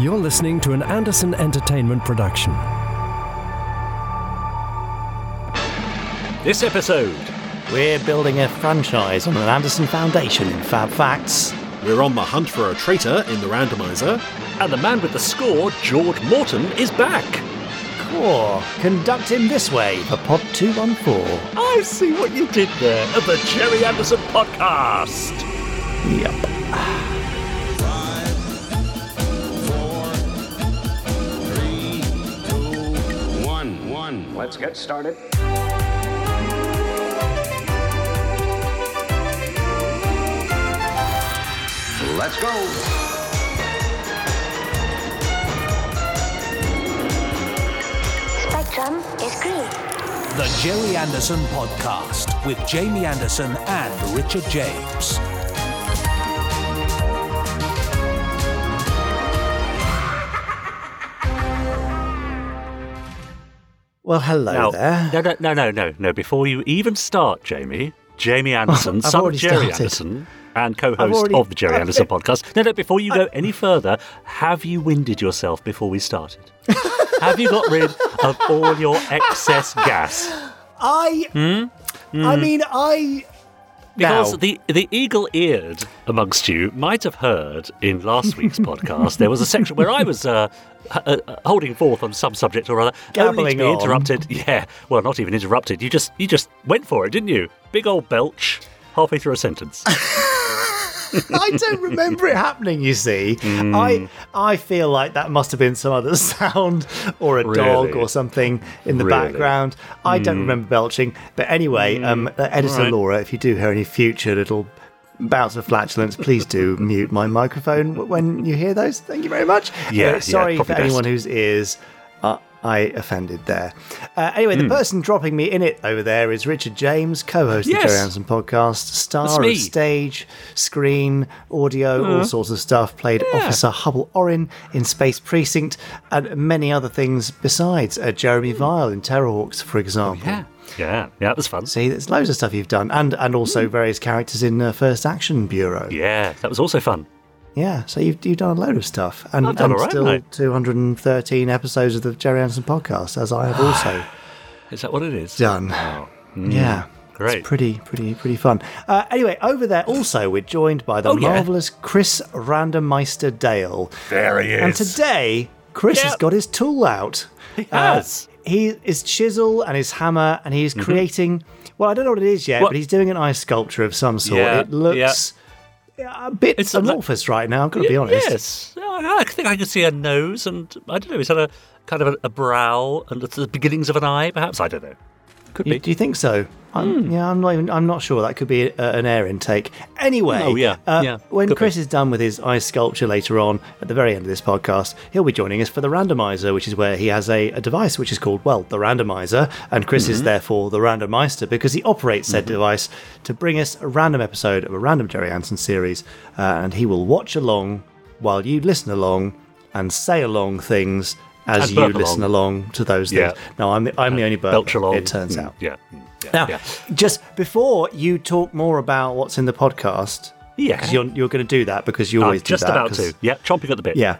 You're listening to an Anderson Entertainment production. This episode, We're building a franchise on an Anderson foundation in Fab Facts. We're on the hunt for a traitor in the randomizer. and the man with the score, George Morton, is back. Cool. Conduct him this way for Pod 214. I see what you did there at the Gerry Anderson podcast. Yep. Let's get started. Let's go. Spectrum is green. The Gerry Anderson Podcast with Jamie Anderson and Richard James. Well, hello Now, there. no, no, no, no, no, no. Before you even start, Jamie, Jamie Anderson, I've son of Gerry started. Anderson, and co-host already- of the Gerry Anderson podcast. No, no. Before you go any further, have you winded yourself before we started? have you got rid of all your excess gas? I. Hmm? I mean, I. Because Now- the the eagle-eared amongst you might have heard in last week's podcast there was a section where I was uh, uh, uh, holding forth on some subject or other, only to be on. interrupted. Yeah, well, not even interrupted. You just you just went for it, didn't you? Big old belch halfway through a sentence. I don't remember it happening. You see, Hmm. I I feel like that must have been some other sound or a dog or something in the Really? Hmm. background. I don't remember belching. But anyway, um, uh, editor Right. Laura, if you do hear any future little bouts of flatulence, please do mute my microphone when you hear those. Thank you very much. Yeah, Uh, yeah, sorry for probably anyone best. whose ears. I offended there. Uh, anyway, Hmm. the person dropping me in it over there is Richard James, co-host of Yes. the Gerry Anderson podcast, star of. Uh-huh. stage, screen, audio, all sorts of stuff. Played Officer Hubble Orin in Space Precinct and many other things besides. Uh, Jeremy Vile in Terrahawks, for example. Oh, yeah, yeah, yeah. It was fun. See, there's loads of stuff you've done, and and also various characters in uh, First Action Bureau. Yeah, that was also fun. Yeah, so you've, you've done a load of stuff, and, I've done and all right, still mate. 213 episodes of the Gerry Anderson podcast, as I have also Is that what it is? done. Yeah. Great. It's pretty, pretty, pretty fun. Uh, anyway, over there also, we're joined by the Oh, yeah. marvellous Chris Randermeister Dale. There he is. And today, Chris has got his tool out. He Uh, has. he his chisel and his hammer, and he's creating. Well, I don't know what it is yet, Mm-hmm. What- but he's doing an ice sculpture of some sort. Yeah, it looks a bit It's amorphous right now. I've got to be honest. Yes, I I think I can see a nose, and I don't know. He's had a kind of a, a brow and the beginnings of an eye, perhaps. I don't know. Could be. do you think so? I'm, Yeah, I'm not even. I'm not sure. That could be a, an air intake. Anyway, Oh, yeah, uh, yeah, When Chris be. is done with his ice sculpture later on, at the very end of this podcast, he'll be joining us for the randomizer, which is where he has a, a device which is called well the randomizer, and Chris Mm-hmm. is therefore the randomizer because he operates said device to bring us a random episode of a random Gerry Anderson series, uh, and he will watch along while you listen along and say along things. As you listen along to those Yeah. things. No, I'm the, I'm the only burp. It turns Mm, out. Yeah. mm, yeah, Now, yeah. just before you talk more about what's in the podcast, Yeah. because you're, you're going to do that because you I'm always do just that. about to. Yeah, chomping at the bit. Yeah,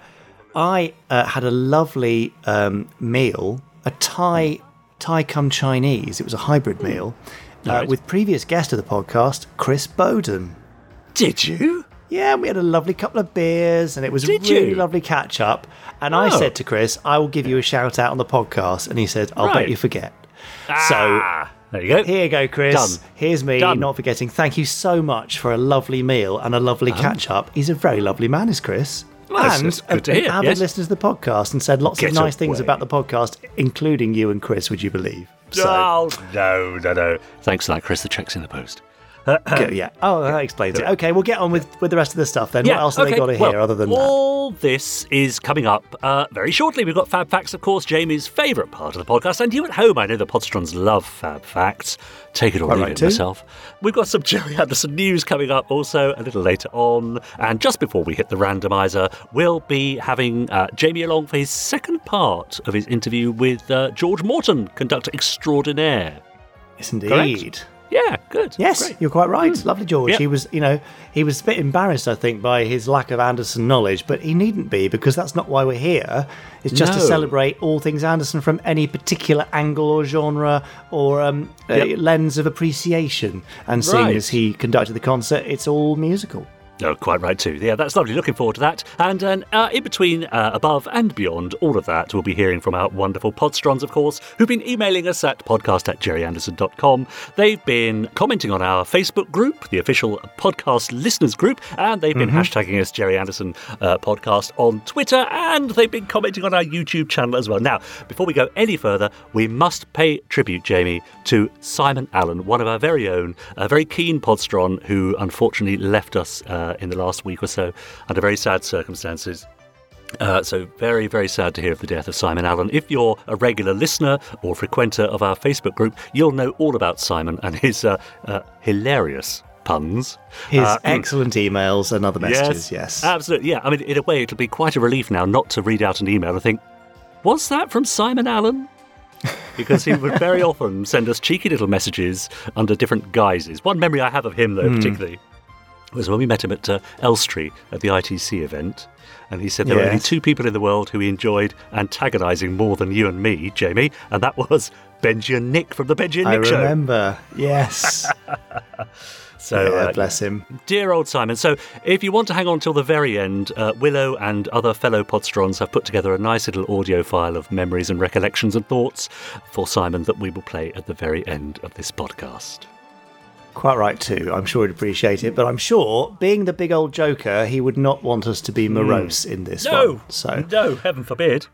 I uh, had a lovely um, meal, a Thai Thai cum Chinese. It was a hybrid meal uh, Right. with previous guest of the podcast, Chris Bowden. Did you? Yeah, we had a lovely couple of beers, and it was a really you? lovely catch up. And I Oh. said to Chris, "I will give you a shout out on the podcast," and he said, "I'll bet you forget." Ah, there you go. Here you go, Chris. Done. Here's me, Done. not forgetting. Thank you so much for a lovely meal and a lovely catch up. He's a very lovely man, is Chris. Well, and that's good a- to an hear, avid yes. listener to the podcast and said lots Get of nice things about the podcast, including you and Chris, would you believe? So, Oh, no, no, no. Thanks for that, Chris. The check's in the post. yeah. Oh, that explains it. Okay, we'll get on with, with the rest of the stuff then. what else have they got to well, hear other than that? all this is coming up uh, very shortly. We've got Fab Facts, of course, Jamie's favourite part of the podcast, and you at home. I know the Podsterons love Fab Facts. Take it or leave it myself. We've got some Gerry Anderson news coming up also a little later on, and just before we hit the randomizer, we'll be having uh, Jamie along for his second part of his interview with uh, George Morton, conductor extraordinaire. Yes, indeed. Yeah, good. Yes, Great. you're quite right. Lovely George. Yep. He was, you know, he was a bit embarrassed, I think, by his lack of Anderson knowledge, but he needn't be because that's not why we're here. It's just to celebrate all things Anderson from any particular angle or genre or um, Yep. lens of appreciation. And seeing Right. as he conducted the concert, it's all musical. Oh, quite right too. Yeah, that's lovely. Looking forward to that. And um, uh, in between, uh, above and beyond all of that, we'll be hearing from our wonderful podsterons, of course, who've been emailing us at podcast at gerryanderson.com. They've been commenting on our Facebook group, the official podcast listeners group, and they've been hashtagging us Gerry Anderson uh, podcast on Twitter, and they've been commenting on our YouTube channel as well. Now, before we go any further, we must pay tribute, Jamie, to Simon Allen, one of our very own, a very keen podsteron who unfortunately left us uh, in the last week or so under very sad circumstances. Uh, so very, very sad to hear of the death of Simon Allen. If you're a regular listener or frequenter of our Facebook group, you'll know all about Simon and his uh, uh, hilarious puns. His Uh, excellent emails and other messages, yes. yes. Absolutely. Yeah. I mean, in a way, it'll be quite a relief now not to read out an email and think, was that from Simon Allen? because he would very often send us cheeky little messages under different guises. One memory I have of him, though, Hmm. particularly, was when we met him at uh, Elstree at the ITC event. And he said there were only two people in the world who he enjoyed antagonising more than you and me, Jamie, and that was Benji and Nick from the Benji and I Nick show. remember. Yes. So, yeah, uh, bless him. Dear old Simon. So, if you want to hang on till the very end, uh, Willow and other fellow Podsterons have put together a nice little audio file of memories and recollections and thoughts for Simon that we will play at the very end of this podcast. Quite right too. I'm sure he'd appreciate it, but I'm sure, being the big old joker, he would not want us to be morose in this one. So, no, heaven forbid.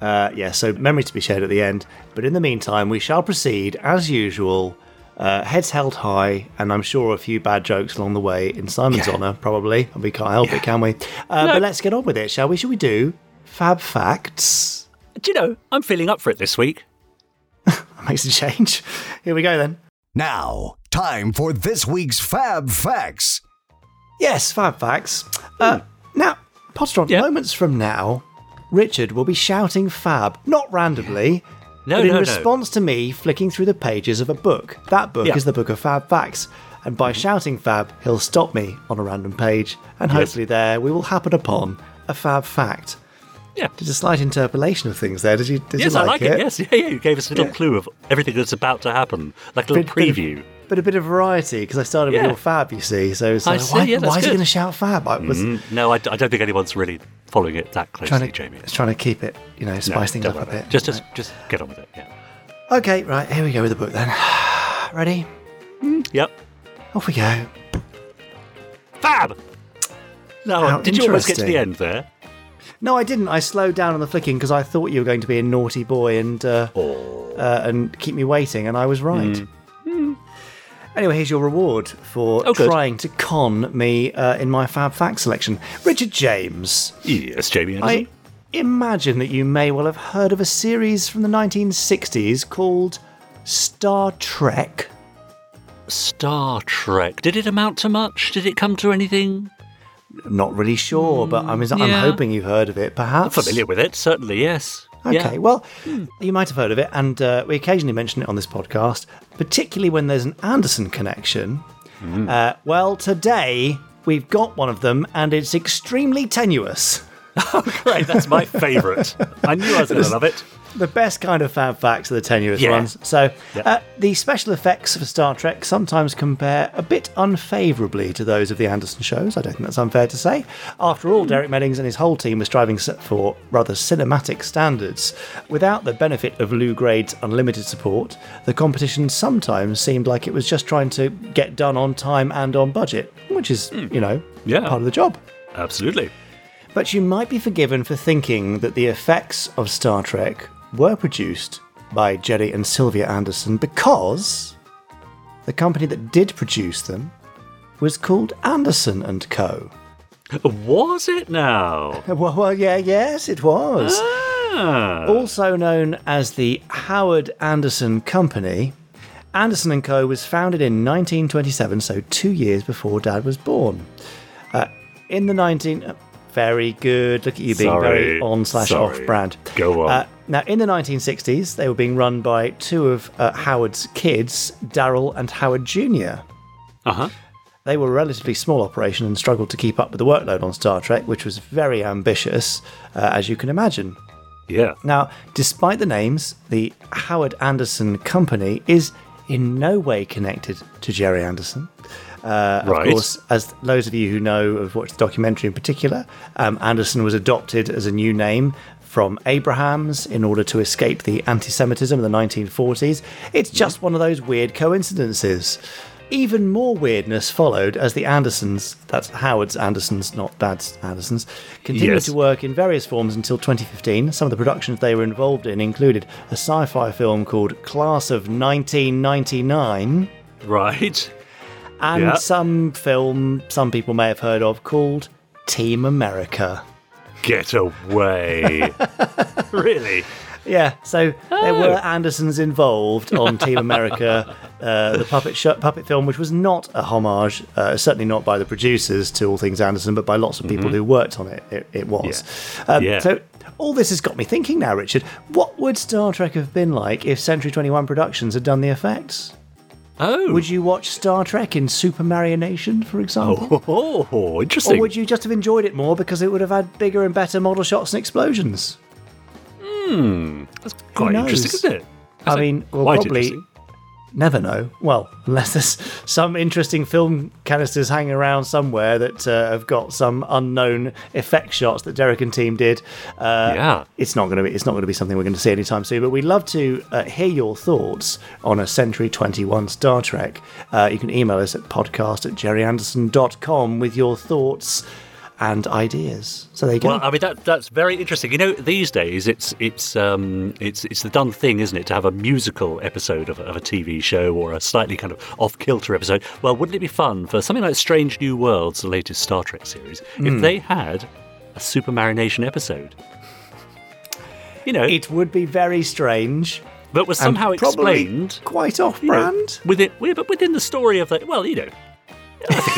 uh, yeah, so memory to be shared at the end. But in the meantime, we shall proceed as usual. Uh, heads held high, and I'm sure a few bad jokes along the way in Simon's honour, probably. We can't help it, can we? Uh, No. But let's get on with it, shall we? Shall we do Fab Facts? Do you know, I'm feeling up for it this week. That makes a change. Here we go then. Now, time for this week's Fab Facts. Yes, Fab Facts. Uh, now, Podsteron, Yeah. moments from now, Richard will be shouting Fab, not randomly, No, but in no, no. response to me flicking through the pages of a book. That book Yeah. is the book of Fab Facts. And by shouting Fab, he'll stop me on a random page, and Yes. hopefully there we will happen upon a Fab Fact. Yeah. Did a slight interpolation of things there? Did you? Did Yes, you I like, like it. Yes, yeah, yeah. You gave us a little Yeah. clue of everything that's about to happen, like a little Bit- bit of- preview. But a bit of variety because I started with Yeah. your Fab, you see. So it's I like, see, why, yeah, why is he going to shout Fab? I was Mm, no, I don't think anyone's really following it that closely, trying to, Jamie. it's trying to keep it, you know, No, spice things up a bit. it. Just, just, just get on with it. Yeah. Okay, right, here we go with the book then. Ready? Yep. Off we go. Fab. No, How did you almost get to the end there? No, I didn't. I slowed down on the flicking because I thought you were going to be a naughty boy and uh, Oh. uh, and keep me waiting, and I was right. Anyway, here's your reward for. Oh, trying to con me uh, in my Fab Fact selection. Richard James, Yes, Jamie Anderson. I imagine that you may well have heard of a series from the 1960s called Star Trek. Star Trek. Did it amount to much? Did it come to anything? Not really sure, but I'm, I'm yeah. hoping you've heard of it, perhaps. Familiar with it? Certainly, yes. Okay, Yeah. Hmm. well, you might have heard of it, and uh, we occasionally mention it on this podcast, particularly when there's an Anderson connection. Hmm. Uh, well, today we've got one of them, and it's extremely tenuous. Oh, great, that's my favourite. I knew I was going to love it. The best kind of fab facts are the tenuous Yeah. ones. So, Yeah. uh, the special effects for Star Trek sometimes compare a bit unfavourably to those of the Anderson shows. I don't think that's unfair to say. After all, Derek Meddings and his whole team were striving for rather cinematic standards. Without the benefit of Lew Grade's unlimited support, the competition sometimes seemed like it was just trying to get done on time and on budget, which is, you know. Yeah. part of the job. Absolutely. But you might be forgiven for thinking that the effects of Star Trek were produced by Gerry and Sylvia Anderson because the company that did produce them was called Anderson and Co. Was it now? Well, well yeah, yes, it was. Ah. Also known as the Howard Anderson Company, Anderson and Co. was founded in 1927, so two years before Dad was born. Uh, in the 19... uh, very good. Look at you being very on slash Sorry. off brand. Go on. Uh, now, in the 1960s, they were being run by two of uh, Howard's kids, Daryl and Howard Jr. Uh huh. They were a relatively small operation and struggled to keep up with the workload on Star Trek, which was very ambitious, uh, as you can imagine. Yeah. Now, despite the names, the Howard Anderson Company is in no way connected to Gerry Anderson. Uh, Right. Of course, as those of you who know have watched the documentary in particular, um, Anderson was adopted as a new name from Abrahams in order to escape the anti Semitism of the 1940s. It's just one of those weird coincidences. Even more weirdness followed as the Andersons, that's Howard's Andersons, not Dad's Andersons, continued Yes. to work in various forms until 2015. Some of the productions they were involved in included a sci fi film called Class of 1999 Right. and Yeah. some film some people may have heard of called Team America. Get away. really? Yeah, so there Oh. were Andersons involved on Team America, uh, the puppet sh- puppet film, which was not a homage, uh, certainly not by the producers to all things Anderson, but by lots of people who worked on it. It, it was. Um, Mm-hmm. Yeah. So all this has got me thinking now, Richard. What would Star Trek have been like if Century Twenty One Productions had done the effects? Oh. Would you watch Star Trek in Super Marionation, for example? Oh, oh, interesting. Or would you just have enjoyed it more because it would have had bigger and better model shots and explosions? Hmm. That's quite interesting, isn't it? I mean, we'll probably. Never know. Well, unless there's some interesting film canisters hanging around somewhere that uh, have got some unknown effect shots that Derek and team did. Uh, Yeah. it's not going to be. It's not going to be something we're going to see anytime soon. But we'd love to uh, hear your thoughts on a Century Twenty One Star Trek. Uh, you can email us at podcast at gerryanderson.com with your thoughts and ideas. So there you go. Well, I mean that that's very interesting. You know, these days it's it's um it's it's the done thing, isn't it, to have a musical episode of, a- of a TV show or a slightly kind of off kilter episode. Well, wouldn't it be fun for something like Strange New Worlds, the latest Star Trek series, Hmm. if they had a Supermarionation episode? You know, it would be very strange. but was and somehow probably explained quite off you know, brand. within yeah, but within the story of the well, you know.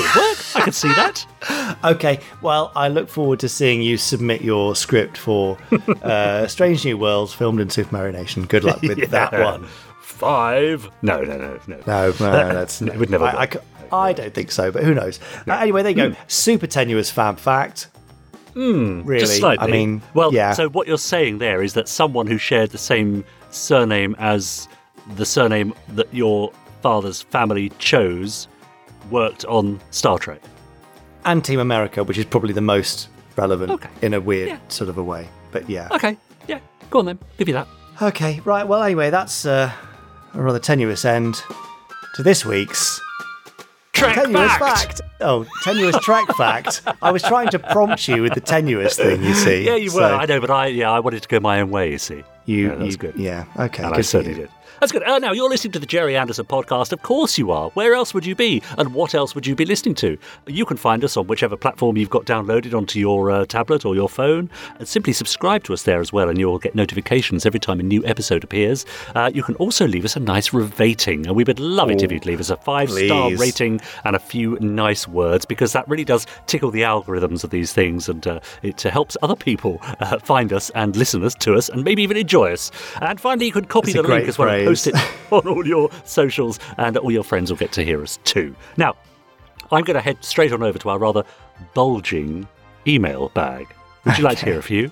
I would work. I could see that. Okay, well, I look forward to seeing you submit your script for uh, Strange New Worlds filmed in Supermarionation. Good luck with that one. Five. No, no, no, no. No, no, no, that's It would never I, I work. c- I don't think so, but who knows? Uh, anyway, there you go. Super tenuous fab fact. really? Hmm. Just slightly. I mean, well, yeah. So what you're saying there is that someone who shared the same surname as the surname that your father's family chose worked on Star Trek. and Team America, which is probably the most relevant Okay. in a weird Yeah. sort of a way. But yeah. Okay. Yeah. Go on then. Give you that. Okay, right. Well, anyway, that's uh, a rather tenuous end to this week's Trek tenuous fact. fact. Oh, tenuous track fact. I was trying to prompt you with the tenuous thing. You see? Yeah, you were. I know, but I yeah, I wanted to go my own way. You see. You, Yeah, that's you- good. Yeah. Okay. And I certainly did. That's good. Uh, now, you're listening to the Gerry Anderson podcast. Of course you are. Where else would you be? And what else would you be listening to? You can find us on whichever platform you've got downloaded onto your uh, tablet or your phone. And simply subscribe to us there as well, and you'll get notifications every time a new episode appears. Uh, you can also leave us a nice rating, and we would love it if Oh, you'd leave us a five star rating and a few nice words, because that really does tickle the algorithms of these things, and uh, it uh, helps other people uh, find us and listen us to us, and maybe even enjoy us. And finally, you could copy That's the link as well. Post it on all your socials, and all your friends will get to hear us too. Now, I'm going to head straight on over to our rather bulging email bag. Would you like to hear a few?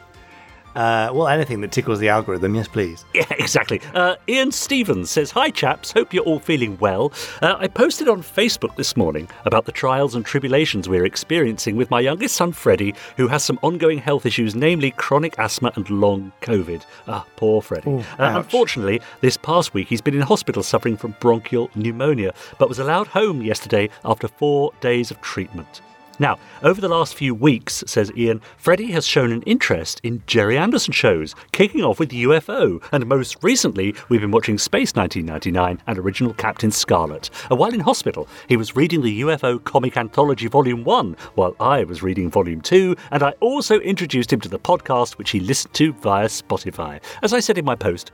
Uh, well, anything that tickles the algorithm, yes, please. Yeah, exactly. Uh, Ian Stevens says, Hi, chaps. Hope you're all feeling well. Uh, I posted on Facebook this morning about the trials and tribulations we're experiencing with my youngest son, Freddie, who has some ongoing health issues, namely chronic asthma and long COVID. Ah, poor Freddie. Ooh, Uh, unfortunately, this past week he's been in hospital suffering from bronchial pneumonia, but was allowed home yesterday after four days of treatment. Now, over the last few weeks, says Ian, Freddie has shown an interest in Gerry Anderson shows, kicking off with UFO, and most recently, we've been watching Space 1999 and original Captain Scarlet. And while in hospital, he was reading the UFO Comic Anthology Volume 1, while I was reading Volume 2, and I also introduced him to the podcast, which he listened to via Spotify. As I said in my post,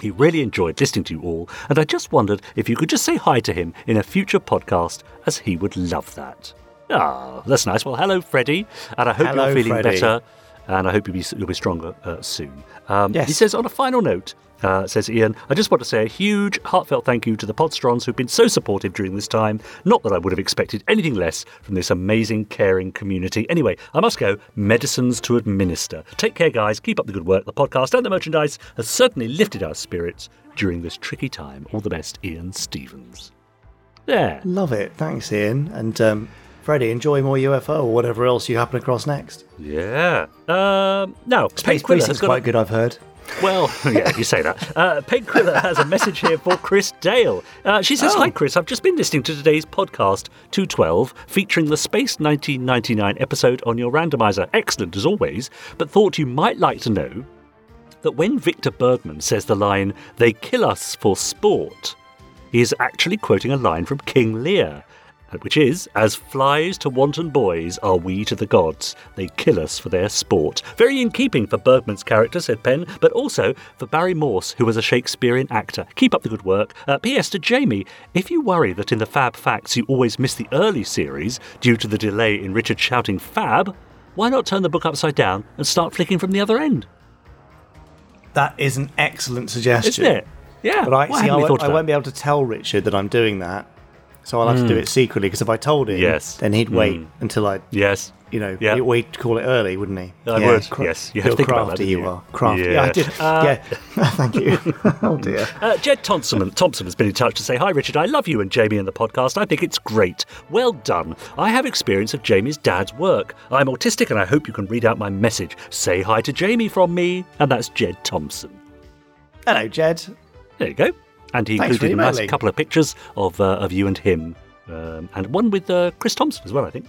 he really enjoyed listening to you all, and I just wondered if you could just say hi to him in a future podcast, as he would love that. Ah, that's nice. Well, hello, Freddie, and I hope Hello, you're feeling Freddie. better. and I hope you'll be, you'll be stronger uh, soon. Um, Yes. He says, on a final note, uh, says Ian, I just want to say a huge, heartfelt thank you to the Podsterons who've been so supportive during this time. Not that I would have expected anything less from this amazing, caring community. Anyway, I must go. Medicines to administer. Take care, guys. Keep up the good work. The podcast and the merchandise has certainly lifted our spirits during this tricky time. All the best, Ian Stevens. There. Love it. Thanks, Ian. And um, Freddie, enjoy more UFO or whatever else you happen across next. Yeah. Um, now, Space Precinct's quite a- good, I've heard. Well, yeah, you say that. Uh, Penquilla has a message here for Chris Dale. Uh, she says, Oh. Hi, Chris. I've just been listening to today's podcast, 212, featuring the Space 1999 episode on your randomizer. Excellent as always, but thought you might like to know that when Victor Bergman says the line, they kill us for sport, he is actually quoting a line from King Lear, which is, as flies to wanton boys are we to the gods. They kill us for their sport. Very in keeping for Bergman's character, said Penn, but also for Barry Morse, who was a Shakespearean actor. Keep up the good work. Uh, P.S. to Jamie, if you worry that in the Fab Facts you always miss the early series due to the delay in Richard shouting Fab, why not turn the book upside down and start flicking from the other end? That is an excellent suggestion. Isn't it? Yeah. But I, see, I, won't, I won't be able to tell Richard that I'm doing that. So I'll have to do it secretly because if I told him, Yes. then he'd wait until I, Yes. you know, Yeah. he'd wait to call it early, wouldn't he? I would, yes. You have to that, crafty, didn't you you? are. Crafty. Yeah. Yeah, I did. Uh, yeah. Thank you. oh, dear. Uh, Jed Thompson, Thompson has been in touch to say, Hi, Richard. I love you and Jamie and the podcast. I think it's great. Well done. I have experience of Jamie's dad's work. I'm autistic and I hope you can read out my message. Say hi to Jamie from me. And that's Jed Thompson. Hello, Jed. There you go. And he Thanks included a nice couple of pictures of, uh, of you and him. Um, and one with uh, Chris Thompson as well, I think.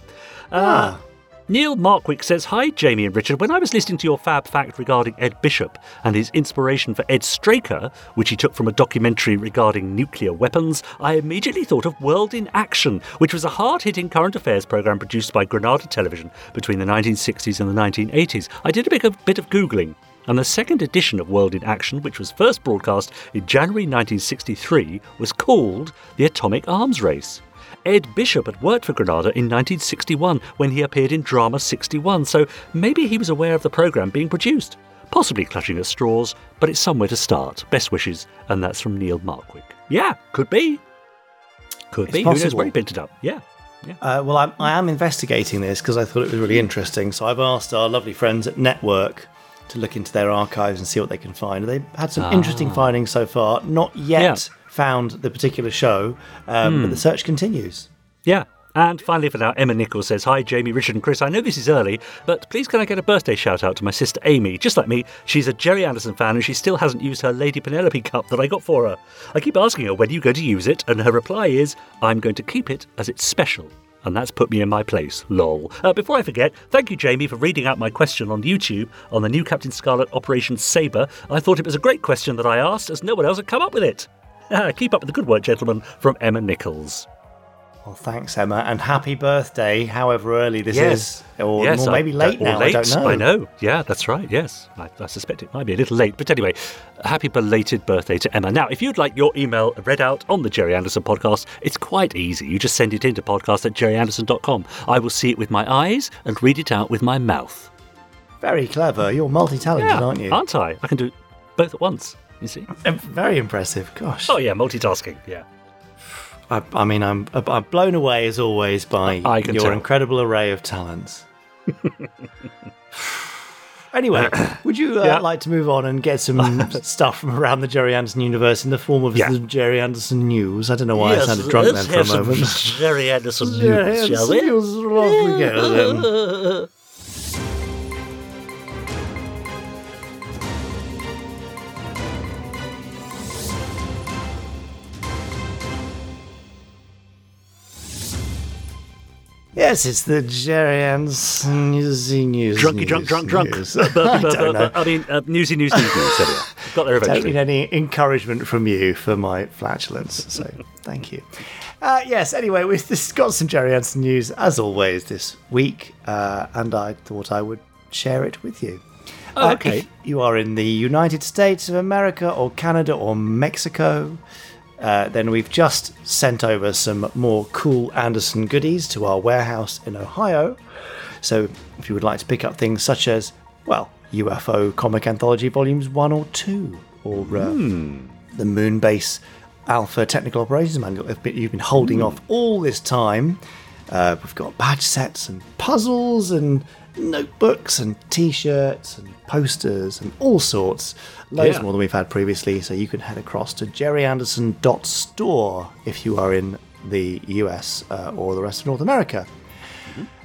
Uh, Ah. Neil Markwick says, Hi, Jamie and Richard. When I was listening to your fab fact regarding Ed Bishop and his inspiration for Ed Straker, which he took from a documentary regarding nuclear weapons, I immediately thought of World in Action, which was a hard hitting current affairs program produced by Granada Television between the 1960s and the 1980s. I did a bit of, bit of Googling. And the second edition of World in Action, which was first broadcast in January 1963, was called The Atomic Arms Race. Ed Bishop had worked for Granada in 1961 when he appeared in Drama 61, so maybe he was aware of the programme being produced. Possibly clutching at straws, but it's somewhere to start. Best wishes, and that's from Neil Markwick. Yeah, could be. Could It's be. Who knows possible. where he picked it up? Yeah. Yeah. Uh, well, I'm, I am investigating this because I thought it was really interesting. So I've asked our lovely friends at Network to look into their archives and see what they can find. They've had some interesting findings so far. Not yet Ah. Yeah. found the particular show, um, Hmm. but the search continues. Yeah. And finally, for now, Emma Nichols says, Hi, Jamie, Richard, and Chris. I know this is early, but please can I get a birthday shout out to my sister Amy? Just like me, she's a Gerry Anderson fan and she still hasn't used her Lady Penelope cup that I got for her. I keep asking her, when are you going to use it? And her reply is, I'm going to keep it as it's special. And that's put me in my place, lol. Uh, before I forget, thank you, Jamie, for reading out my question on YouTube on the new Captain Scarlet Operation Sabre. I thought it was a great question that I asked, as no one else had come up with it. Keep up with the good work, gentlemen, from Emma Nichols. Well, thanks, Emma, and happy birthday, however early this Yes. is. Or, yes, or I- maybe late or now, Late, I don't know. I know. Yeah, that's right. Yes, I, I suspect it might be a little late. But anyway, happy belated birthday to Emma. Now, if you'd like your email read out on the Gerry Anderson podcast, it's quite easy. You just send it into podcast at gerryanderson.com. I will see it with my eyes and read it out with my mouth. Very clever. You're multi-talented, Yeah, aren't you? aren't I? I can do it both at once. You see? Very impressive. Gosh. Oh yeah, multitasking. Yeah. I, I mean, I'm, I'm blown away as always by I your tell. incredible array of talents. anyway, would you uh, Yeah. like to move on and get some stuff from around the Gerry Anderson universe in the form of Yeah. the Gerry Anderson news? I don't know why I sounded drunk then for a moment. Gerry Anderson Gerry news, shall Anderson we? news, off we go then. Yes, it's the Gerry Anderson newsy news. Drunky, news, drunk, drunk, drunk. news. But- I don't know. I mean, uh, newsy, news, news, news. There we. Got there don't eventually. need any encouragement from you for my flatulence. So thank you. Uh, yes. Anyway, we've just got some Gerry Anderson news as always this week, uh, and I thought I would share it with you. Oh, Uh, okay. if you are in the United States of America or Canada or Mexico, uh, then we've just sent over some more cool Anderson goodies to our warehouse in Ohio. So if you would like to pick up things such as well, UFO Comic Anthology Volumes 1 or 2, or uh, the Moonbase Alpha Technical Operations Manual if you've been holding off all this time. Uh, we've got badge sets and puzzles and notebooks and t-shirts and posters and all sorts. Loads Yeah. more than we've had previously. So you can head across to gerryanderson.store if you are in the US uh, or the rest of North America.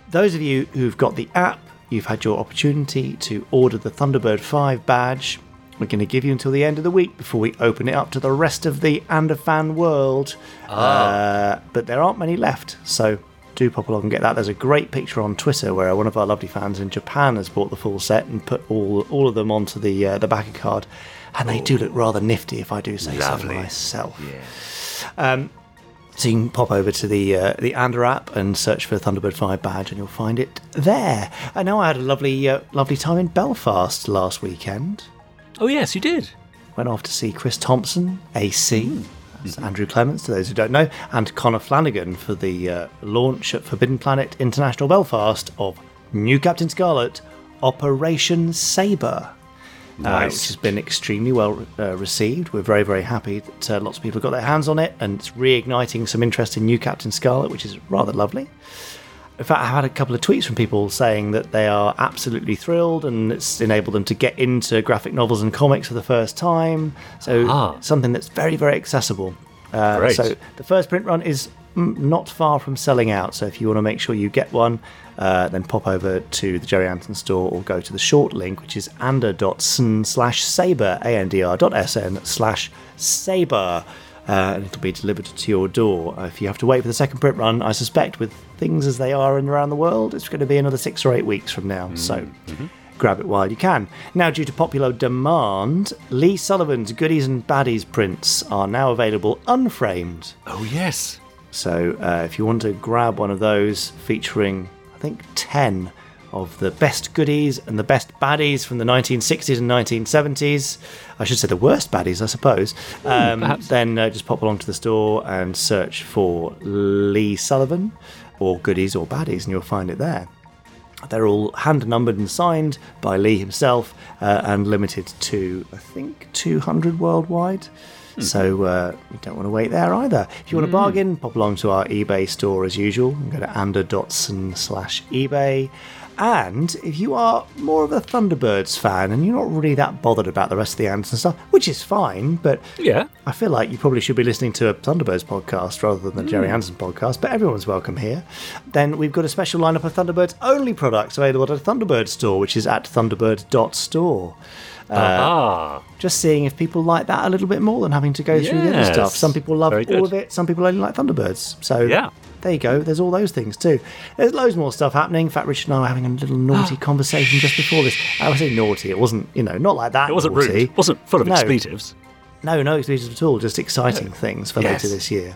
Those of you who've got the app, you've had your opportunity to order the Thunderbird 5 badge. We're going to give you until the end of the week before we open it up to the rest of the Anderfan world. Uh, but there aren't many left, so do pop along and get that. There's a great picture on Twitter where one of our lovely fans in Japan has bought the full set and put all all of them onto the uh, the backer card, and they do look rather nifty, if I do say Lovely. so myself. Um, so you can pop over to the uh, the Ander app and search for Thunderbird Five badge, and you'll find it there. I know I had a lovely uh, lovely time in Belfast last weekend. Oh, yes, you did. Went off to see Chris Thompson, AC. Andrew Clements, to those who don't know, and Connor Flanagan for the uh, launch at Forbidden Planet International Belfast of New Captain Scarlet Operation Sabre. uh, Nice. which has been extremely well uh, received. We're very, very happy that uh, lots of people have got their hands on it, and it's reigniting some interest in New Captain Scarlet, which is rather lovely. In fact, I've had a couple of tweets from people saying that they are absolutely thrilled and it's enabled them to get into graphic novels and comics for the first time. So, Ah. something that's very, very accessible. Uh. So, the first print run is not far from selling out. So, if you want to make sure you get one, uh, then pop over to the Gerry Anderson store or go to the short link, which is ander.sn slash saber, A-N-D-R dot S-N slash saber. Uh, and it'll be delivered to your door. Uh, if you have to wait for the second print run, I suspect with things as they are in around the world, it's going to be another six or eight weeks from now. So grab it while you can. Now, due to popular demand, Lee Sullivan's Goodies and Baddies prints are now available unframed. Oh, yes. So uh, if you want to grab one of those featuring, I think, 10 of the best goodies and the best baddies from the 1960s and 1970s, I should say the worst baddies, I suppose, um, perhaps. then uh, just pop along to the store and search for Lee Sullivan or goodies or baddies, and you'll find it there. They're all hand numbered and signed by Lee himself uh, and limited to, I think, 200 worldwide. So uh, you don't want to wait there either. If you want a bargain, pop along to our eBay store as usual and go to ander.son slash eBay. And if you are more of a Thunderbirds fan and you're not really that bothered about the rest of the Anderson stuff, which is fine, but Yeah. I feel like you probably should be listening to a Thunderbirds podcast rather than the Gerry Anderson podcast, but everyone's welcome here. Then we've got a special lineup of Thunderbirds only products available at a Thunderbird store, which is at thunderbird.store. ah. Just seeing if people like that a little bit more than having to go through the other stuff. Some people love all of it, some people only like Thunderbirds. So Yeah. There you go. There's all those things too. There's loads more stuff happening. In fact, Richard and I were having a little naughty conversation just before this. I would say naughty. It wasn't, you know, not like that. It wasn't naughty. rude. It wasn't full of No. expletives. No, no expletives at all. Just exciting things for Yes. later this year.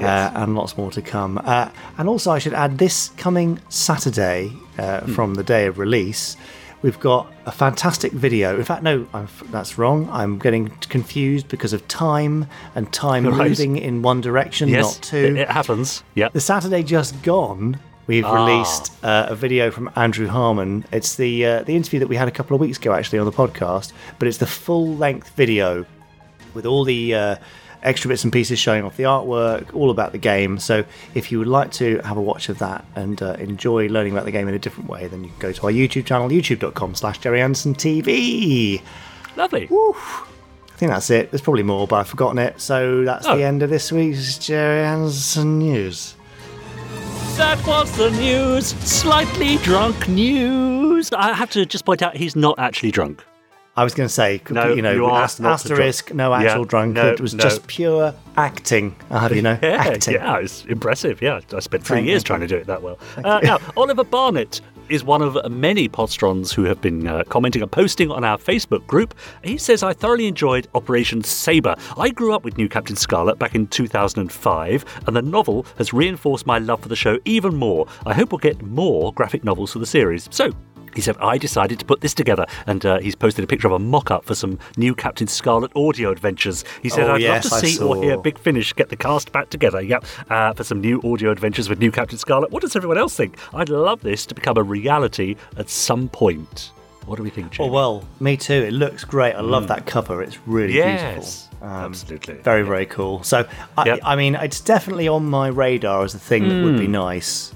Uh, and lots more to come. Uh, and also, I should add this coming Saturday uh, Hmm. from the day of release, we've got a fantastic video. In fact, no, I'm, that's wrong. I'm getting confused because of time and time Right. moving in one direction, Yes. not two. It, it happens. Yeah. The Saturday just gone, we've Ah. released uh, a video from Andrew Harman. It's the uh, the interview that we had a couple of weeks ago, actually, on the podcast. But it's the full length video with all the uh, extra bits and pieces showing off the artwork, all about the game. So if you would like to have a watch of that and uh, enjoy learning about the game in a different way, then you can go to our YouTube channel, youtube.com slash Gerry Anderson TV. Lovely. I think that's it. There's probably more, but I've forgotten it. So that's Oh. the end of this week's Gerry Anderson news. That was the news. Slightly drunk news. I have to just point out he's not actually drunk. I was going to say, No, you know, you ast- asterisk, no Yeah, actual drunk. no, it was no. just pure acting. Have you know, Yeah, acting. yeah, it's impressive. Yeah, I spent three Thank years you. trying to do it that well. Uh, now, Oliver Barnett is one of many Podsterons who have been uh, commenting and posting on our Facebook group. He says, I thoroughly enjoyed Operation Sabre. I grew up with New Captain Scarlet back in 2005, and the novel has reinforced my love for the show even more. I hope we'll get more graphic novels for the series. So, he said, I decided to put this together, and uh, he's posted a picture of a mock up for some new Captain Scarlet audio adventures. He said, Oh, I'd yes, love to see or hear. Big Finish get the cast back together, yep, uh, for some new audio adventures with new Captain Scarlet. What does everyone else think? I'd love this to become a reality at some point. What do we think, Oh well, me too. It looks great. I love that cover. It's really Mm. Yes, beautiful. Um, absolutely. Very, very cool. So, I, Yep. I mean, it's definitely on my radar as a thing that would be Mm. nice.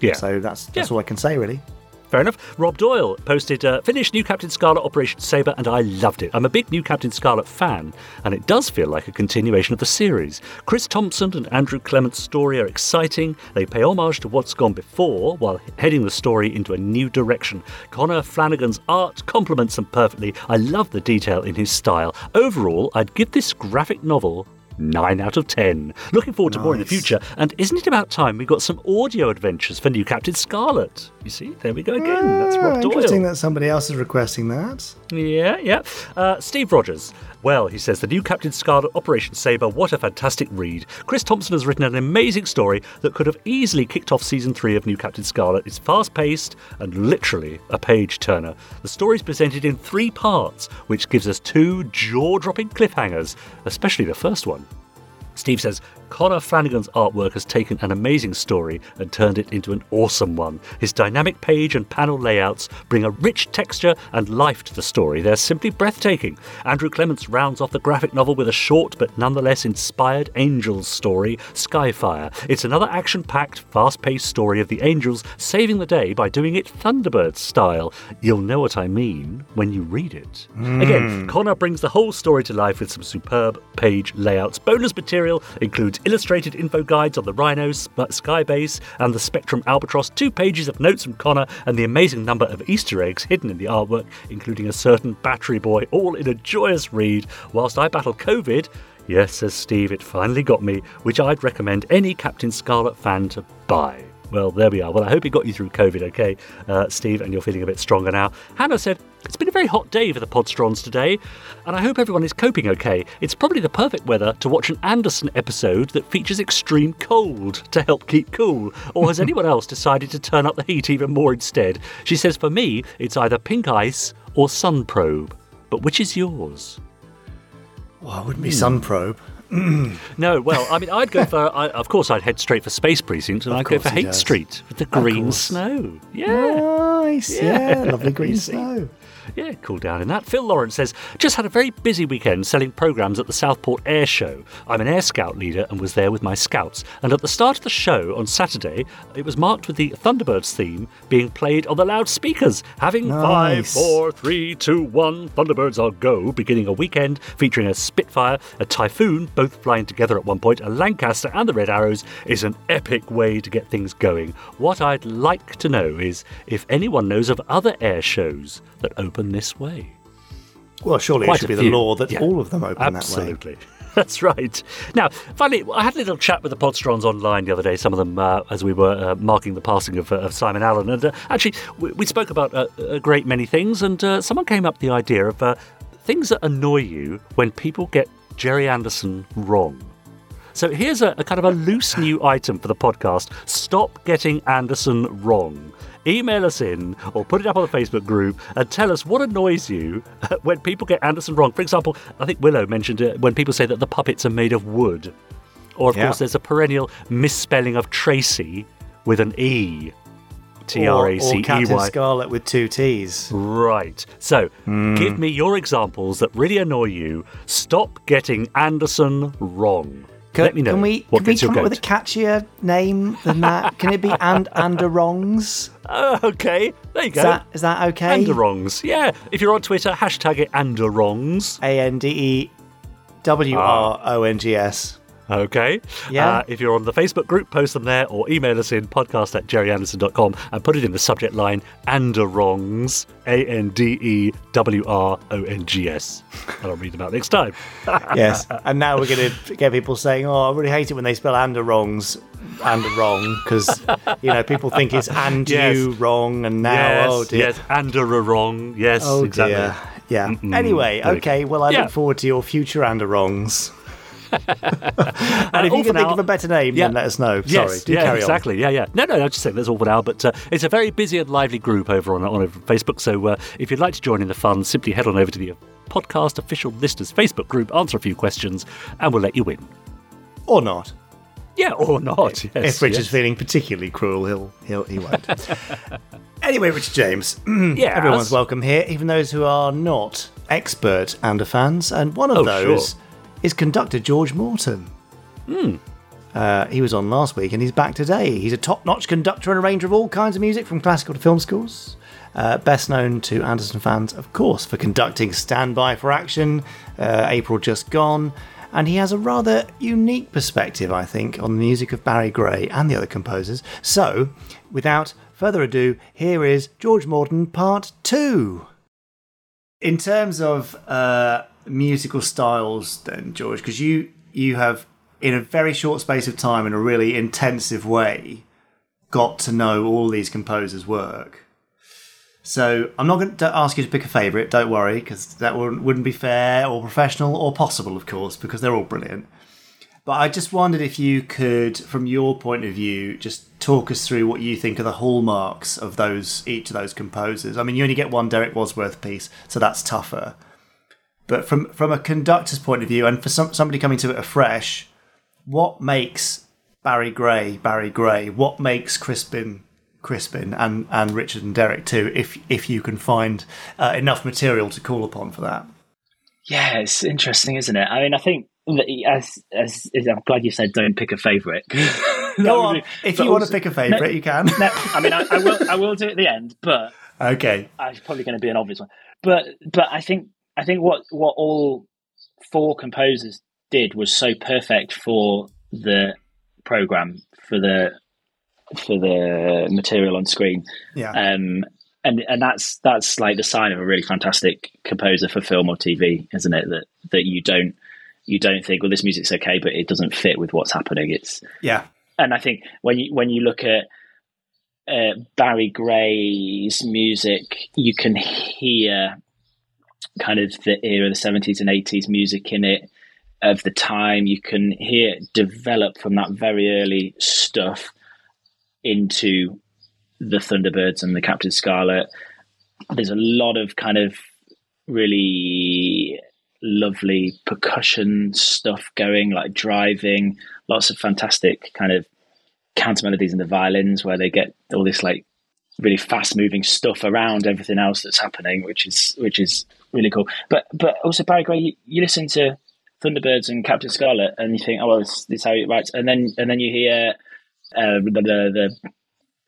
yeah. So that's that's Yeah. all I can say, really. Fair enough. Rob Doyle posted, uh, finished New Captain Scarlet Operation Sabre, and I loved it. I'm a big New Captain Scarlet fan, and it does feel like a continuation of the series. Chris Thompson and Andrew Clement's story are exciting. They pay homage to what's gone before while heading the story into a new direction. Connor Flanagan's art complements them perfectly. I love the detail in his style. Overall, I'd give this graphic novel 9 out of 10. Looking forward to more in the future. And isn't it about time we got some audio adventures for new Captain Scarlet? You see, there we go again. That's Rob Ah, Doyle. Interesting that somebody else is requesting that. Yeah, yeah. Uh, Steve Rogers. Well, he says, the new Captain Scarlet Operation Sabre, what a fantastic read. Chris Thompson has written an amazing story that could have easily kicked off season three of New Captain Scarlet. It's fast paced and literally a page turner. The story is presented in three parts, which gives us two jaw dropping cliffhangers, especially the first one. Steve says Connor Flanagan's artwork has taken an amazing story and turned it into an awesome one. His dynamic page and panel layouts bring a rich texture and life to the story. They're simply breathtaking. Andrew Clements rounds off the graphic novel with a short but nonetheless inspired Angels story, Skyfire. It's another action packed, fast paced story of the Angels saving the day by doing it Thunderbird style. You'll know what I mean when you read it. Hmm. Again, Connor brings the whole story to life with some superb page layouts. Bonus material includes illustrated info guides on the rhinos, Skybase, and the Spectrum Albatross, two pages of notes from Connor, and the amazing number of Easter eggs hidden in the artwork, including a certain battery boy, all in a joyous read. Whilst I battle COVID, yes, says Steve, it finally got me, which I'd recommend any Captain Scarlet fan to buy. Well, there we are. Well, I hope it got you through COVID, okay, uh, Steve, and you're feeling a bit stronger now. Hannah said, It's been a very hot day for the Podsterons today, and I hope everyone is coping okay. It's probably the perfect weather to watch an Anderson episode that features extreme cold to help keep cool. Or has anyone else decided to turn up the heat even more instead? She says, For me, it's either Pink Ice or Sun Probe. But which is yours? Well, it wouldn't be Sun hmm. Probe. No, well, I mean, I'd go for, I, of course, I'd head straight for Space Precinct, and Of I'd go for Hate does. Street with the green snow. Yeah. Nice. Yeah, lovely green snow. Yeah, cool down in that. Phil Lawrence says, just had a very busy weekend selling programs at the Southport Air Show. I'm an Air Scout leader and was there with my scouts. And at the start of the show on Saturday, it was marked with the Thunderbirds theme being played on the loudspeakers. Having five, Nice. four, three, two, one, Thunderbirds are go, beginning a weekend featuring a Spitfire, a Typhoon, both flying together at one point, a Lancaster, and the Red Arrows is an epic way to get things going. What I'd like to know is if anyone knows of other air shows that open this way. Well, surely Quite it should be the law that Yeah. all of them open that way. Absolutely. That's right. Now, finally, I had a little chat with the Podsterons online the other day, some of them uh, as we were uh, marking the passing of, uh, of Simon Allen. And uh, actually, we, we spoke about a great many things, and uh, someone came up with the idea of uh, things that annoy you when people get Gerry Anderson wrong. So here's a, a kind of a loose new item for the podcast Stop Getting Anderson Wrong. Email us in or put it up on the Facebook group and tell us what annoys you when people get Anderson wrong. For example, I think Willow mentioned it when people say that the puppets are made of wood. Or, of Yeah. course, there's a perennial misspelling of Tracy with an E. T R A Or, C or E Captain Scarlet with two T's. Right. So, Hmm. give me your examples that really annoy you. Stop getting Anderson wrong. Can, Let me know can we, what can we come up with a catchier name than that? can it be and Anderongs? Oh, okay, there you go. Is that, is that okay? Anderongs. Yeah. If you're on Twitter, hashtag it Anderongs. A N D E W R O N G S. Okay. Yeah. Uh, if you're on the Facebook group, post them there or email us in podcast at gerryanderson.com and put it in the subject line Anderongs. A N D E W R O N G S. And I'll read them out next time. Yes. And now we're going to get people saying, oh, I really hate it when they spell Anderongs and wrong because, you know, people think it's and Yes. you wrong and now, yes, oh dear. yes, Anderorong. Yes, Oh exactly. dear. Yeah. Mm-mm. Anyway, okay. Well, I Yeah. look forward to your future Anderongs. and if you can think of a better name, Yeah. then let us know. Sorry, Yes, yeah, exactly. Yeah, yeah. No, no, I'm just saying that's all for now. But uh, it's a very busy and lively group over on, on Facebook. So uh, if you'd like to join in the fun, simply head on over to the podcast official listeners Facebook group, answer a few questions, and we'll let you win. Or not. Yeah, or not. Yes, if Richard's yes. feeling particularly cruel, he'll he'll he won't. anyway, Richard James, Yes. everyone's welcome here, even those who are not expert Ander fans, and one of Oh, those sure. Is conductor George Morton. Hmm. Uh, he was on last week and he's back today. He's a top notch conductor and arranger of all kinds of music from classical to film scores. Uh, best known to Anderson fans, of course, for conducting Standby for Action, uh, April Just Gone, and he has a rather unique perspective, I think, on the music of Barry Gray and the other composers. So, without further ado, here is George Morton Part 2. In terms of uh, musical styles, then, George, because you, you have, in a very short space of time, in a really intensive way, got to know all these composers' work. So I'm not going to ask you to pick a favourite. Don't worry, because that wouldn't, wouldn't be fair or professional or possible, of course, because they're all brilliant. But I just wondered if you could, from your point of view, just talk us through what you think are the hallmarks of those each of those composers. I mean, you only get one Derek Wadsworth piece, so that's tougher. But from from a conductor's point of view, and for some, somebody coming to it afresh, what makes Barry Gray Barry Gray? What makes Crispin Crispin and, and Richard and Derek too? If if you can find uh, enough material to call upon for that. Yeah, it's interesting, isn't it? I mean, I think as as, as I'm glad you said don't pick a favourite. Go on. If you want to pick a favourite, you can. No, I mean, I, I will. I will do it at the end, but Okay. it's probably going to be an obvious one. But but I think I think what what all four composers did was so perfect for the program for the for the material on screen. Yeah. Um, and and that's that's like the sign of a really fantastic composer for film or TV, isn't it? That that you don't you don't think, well, this music's okay, but it doesn't fit with what's happening. It's Yeah. and I think when you when you look at uh, Barry Gray's music, you can hear kind of the era, the seventies and eighties music in it of the time. You can hear it develop from that very early stuff into the Thunderbirds and the Captain Scarlet. There's a lot of kind of really lovely percussion stuff going, like driving, lots of fantastic kind of counter melodies in the violins where they get all this like really fast moving stuff around everything else that's happening, which is which is really cool. But but also Barry Gray, you, you listen to Thunderbirds and Captain Scarlet and you think, oh well, this, this is how it writes, and then and then you hear uh, the, the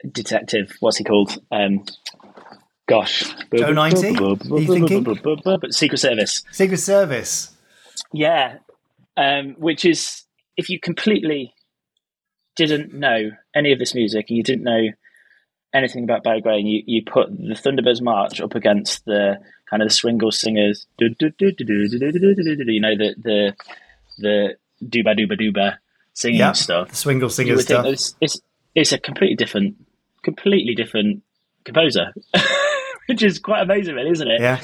the detective, what's he called? Um, gosh, Joe 90? Are you thinking? Secret Service. Secret Service. Yeah, um, which is if you completely didn't know any of this music and you didn't know anything about Barry Gray, and you, you put the Thunderbirds March up against the kind of the Swingle Singers, you know the the the dooba dooba dooba singing Yeah. stuff. The Swingle You Singer would think stuff. it's, it's it's a completely different, completely different composer, which is quite amazing, really, isn't it? Yeah.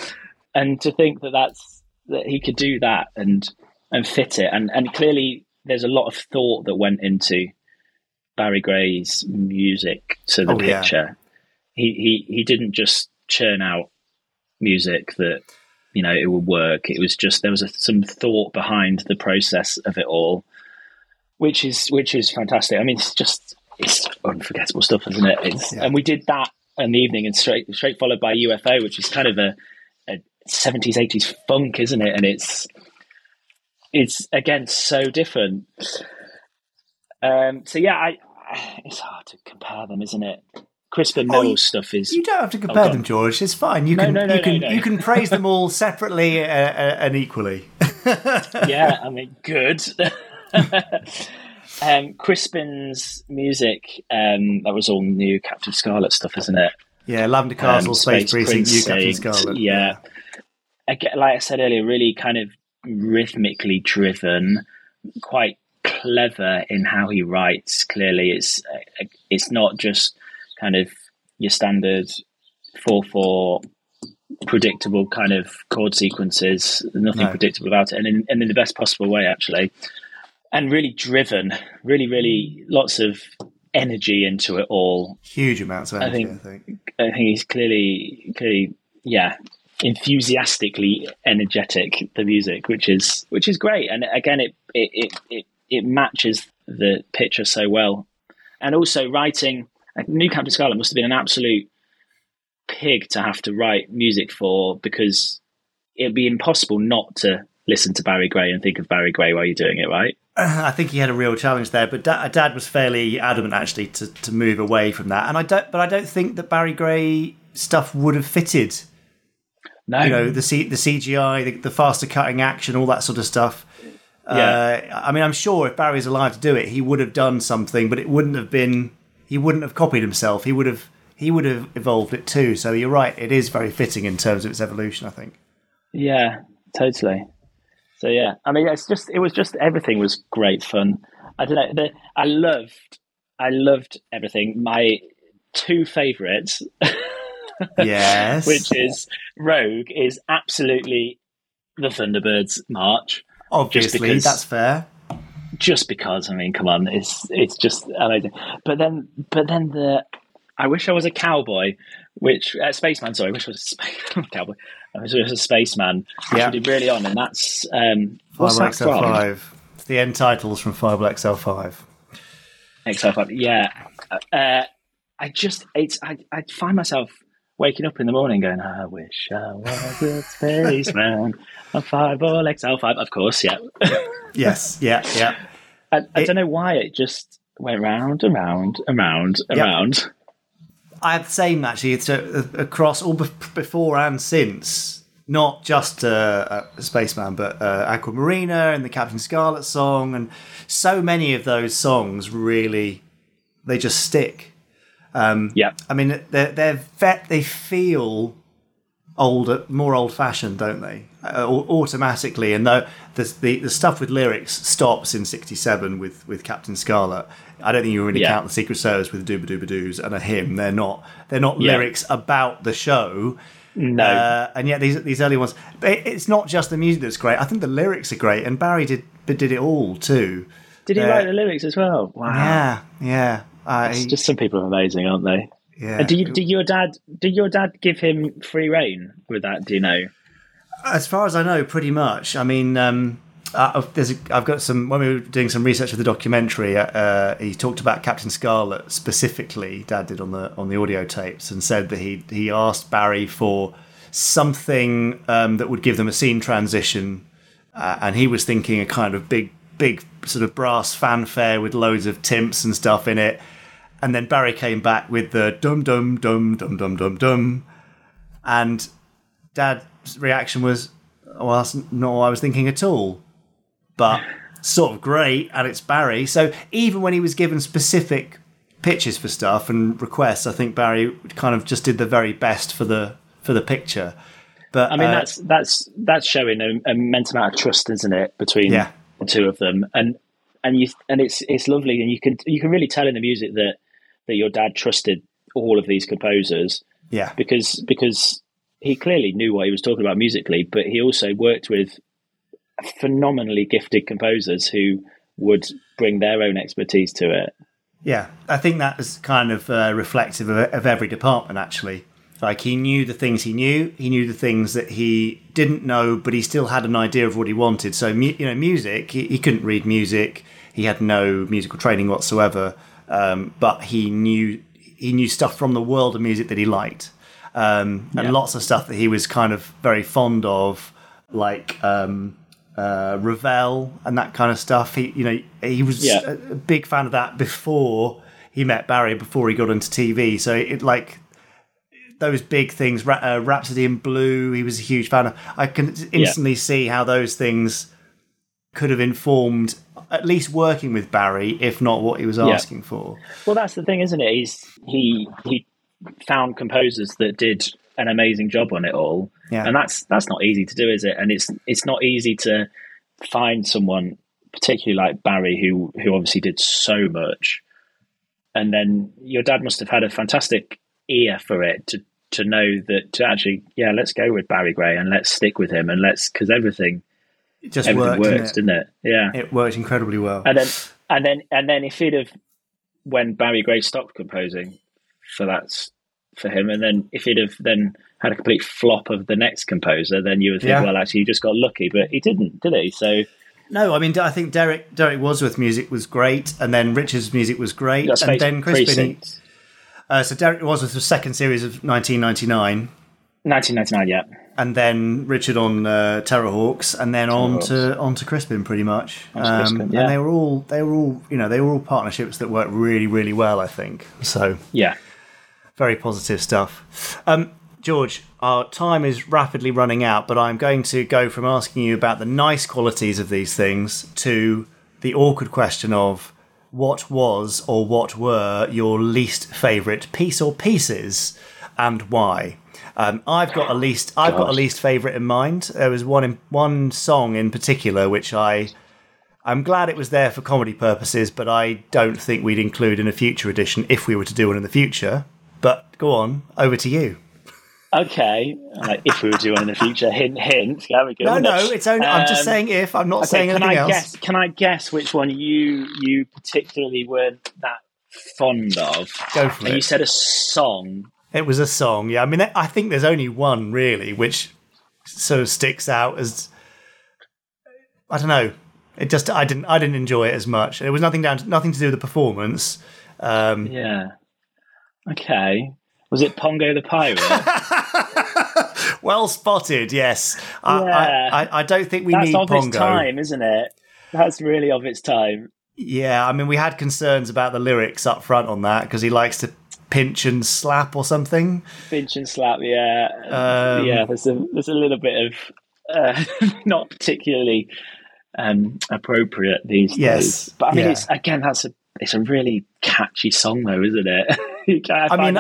and to think that that's that he could do that and and fit it and and clearly there's a lot of thought that went into Barry Gray's music to the Oh, yeah. picture. He he he didn't just churn out music that you know it would work. It was just there was a, some thought behind the process of it all, which is which is fantastic. I mean, it's just it's unforgettable stuff, isn't it? It's, Yeah. And we did that in the evening, and straight straight followed by UFO, which is kind of a a seventies eighties funk, isn't it? And it's it's again so different. Um, so yeah, I, I it's hard to compare them, isn't it? Crispin Oh, Mills stuff is You don't have to compare Oh, them, George. It's fine. You No, can no, no, you can you can praise them all separately uh, uh, and equally. yeah, I mean, good. um, Crispin's music, um, that was all new Captain Scarlet stuff, isn't it? Yeah, Lavender Castle, Um, Space, Precinct, New Captain Scarlet. Yeah. Like I said earlier, really kind of rhythmically driven, quite clever in how he writes. Clearly, it's uh, it's not just kind of your standard four four predictable kind of chord sequences. Nothing No. predictable about it, and in, and in the best possible way, actually. And really driven, really, really lots of energy into it all. Huge amounts of energy, I think- think. I think he's clearly, clearly, yeah, enthusiastically energetic. The music, which is which is great, and again, it it it it, it matches the picture so well, and also writing. New Captain Scarlet must have been an absolute pig to have to write music for because it'd be impossible not to listen to Barry Gray and think of Barry Gray while you're doing it, right? I think he had a real challenge there, but da- Dad was fairly adamant actually to, to move away from that. And I don't, but I don't think that Barry Gray stuff would have fitted. No, You know, the C- the CGI, the, the faster cutting action, all that sort of stuff. Yeah. Uh, I mean, I'm sure if Barry's alive to do it, he would have done something, but it wouldn't have been. He wouldn't have copied himself. He would have. He would have evolved it too. So you're right. It is very fitting in terms of its evolution. I think. Yeah, totally. So yeah, I mean, it's just it was just everything was great fun. I don't know. The, I loved, I loved everything. My two favourites, Yes. which is Rogue, is absolutely the Thunderbirds march. Obviously, that's fair. Just because, I mean, come on, it's it's just amazing. But then, but then the, I wish I was a cowboy, which uh, spaceman. Sorry, I wish I was a space, cowboy. I wish I was a spaceman. Yeah. be really on, and that's um, what's Five that? XL5. It's the end titles from Fireball XL5. XL5. Yeah. Uh, I just, it's, I, I find myself waking up in the morning going, I wish I was a spaceman. A five or XL5. Of course, yeah. Yes, yeah, yeah. I, I It- don't know why it just went round and round and round and round. I had the same actually. It's uh, across all bef- before and since, not just uh, uh, Spaceman, but uh, Aquamarina and the Captain Scarlet song, and so many of those songs really they just stick. Yeah. I mean, they're they're vet, they feel older, more old fashioned, don't they? Uh, automatically, and though the, the the stuff with lyrics stops in '67 with with Captain Scarlet. I don't think you really Yeah. count the Secret Service with Dooba Dooba Doos and a hymn. They're not they're not Yeah. lyrics about the show. No. Uh, and yet these these early ones, it's not just the music that's great. I think the lyrics are great, and Barry did did it all too. Did he uh, write the lyrics as well? Wow. Yeah, yeah. I, It's just some people are amazing, aren't they? yeah. And do you, did your dad? Did your dad give him free reign with that? Do you know? As far as I know, pretty much. I mean, um, uh, there's a, I've got some. When we were doing some research for the documentary, uh, uh, he talked about Captain Scarlet specifically. Dad did on the on the audio tapes, and said that he he asked Barry for something um, that would give them a scene transition, uh, and he was thinking a kind of big big sort of brass fanfare with loads of timps and stuff in it. And then Barry came back with the dum dum dum dum dum dum dum, and Dad's reaction was, "Well, that's not what I was thinking at all," but sort of great, and it's Barry. So even when he was given specific pitches for stuff and requests, I think Barry kind of just did the very best for the for the picture. But I mean, uh, that's that's that's showing a, a immense amount of trust, isn't it, between Yeah. the two of them? And and you and it's it's lovely, and you can you can really tell in the music that that your dad trusted all of these composers yeah, because because he clearly knew what he was talking about musically, but he also worked with phenomenally gifted composers who would bring their own expertise to it. Yeah, I think that is kind of uh, reflective of, of every department, actually. Like he knew the things he knew, he knew the things that he didn't know, but he still had an idea of what he wanted. So, you know, music, he, he couldn't read music, he had no musical training whatsoever, um, but he knew he knew stuff from the world of music that he liked, um, and Yeah. lots of stuff that he was kind of very fond of, like. Um, uh, Ravel and that kind of stuff. He, you know, he was Yeah. a, big fan of that before he met Barry, before he got into TV. So it like those big things, Ra- uh, Rhapsody in Blue. He was a huge fan of. I can instantly see how those things could have informed at least working with Barry, if not what he was Yeah. asking for. Well, that's the thing, isn't it? He's he he found composers that did an amazing job on it all, Yeah. and that's that's not easy to do, is it? And it's it's not easy to find someone, particularly like Barry, who who obviously did so much. And then your dad must have had a fantastic ear for it to to know that to actually yeah let's go with Barry Gray and let's stick with him and let's because everything It just everything worked. didn't works it? didn't it yeah It worked incredibly well. and then and then and then if he'd have when Barry Gray stopped composing for that for him, and then if he'd have then had a complete flop of the next composer, then you would think, Yeah. well, actually, he just got lucky, but he didn't, did he? So No, I mean I think Derek Derek Wadsworth music was great, and then Richard's music was great, That's and Space then Chris Binney. Uh, so Derek Wadsworth was second series of 1999, 1999, yeah. and then Richard on uh, Terrahawks, and then on to on to Crispin, pretty much. Um, Crispin, yeah. And they were all they were all you know they were all partnerships that worked really really well. I think so. Yeah. Very positive stuff. Um, George, our time is rapidly running out, but I'm going to go from asking you about the nice qualities of these things to the awkward question of what was or what were your least favourite piece or pieces and why. Um, I've got a least. I've got a least favourite in mind. There was one in, one song in particular which I. I'm glad it was there for comedy purposes, but I don't think we'd include in a future edition if we were to do one in the future. But go on, over to you. Okay. Like, if we were doing in the future, hint, hint. There we go. No, no, it's only. I'm just Um, saying if. I'm not Okay, saying can anything I else. guess? Can I guess which one you you particularly weren't that fond of? Go for And you said a song. It was a song. Yeah, I mean, I think there's only one really which sort of sticks out as. I don't know. It just I didn't I didn't enjoy it as much. It was nothing down to, nothing to do with the performance. Um, Yeah. Okay. Was it Pongo the Pirate? well spotted. Yes. I, Yeah. I, I, I don't think we. That's need of Pongo. its time, isn't it? That's really of its time. Yeah, I mean, we had concerns about the lyrics up front on that because he likes to pinch and slap or something. Pinch and slap, yeah, Um, yeah. There's a there's a little bit of uh, not particularly um, appropriate these Yes, days. But I mean, yeah. it's again that's a it's a really catchy song though, isn't it? you I mean,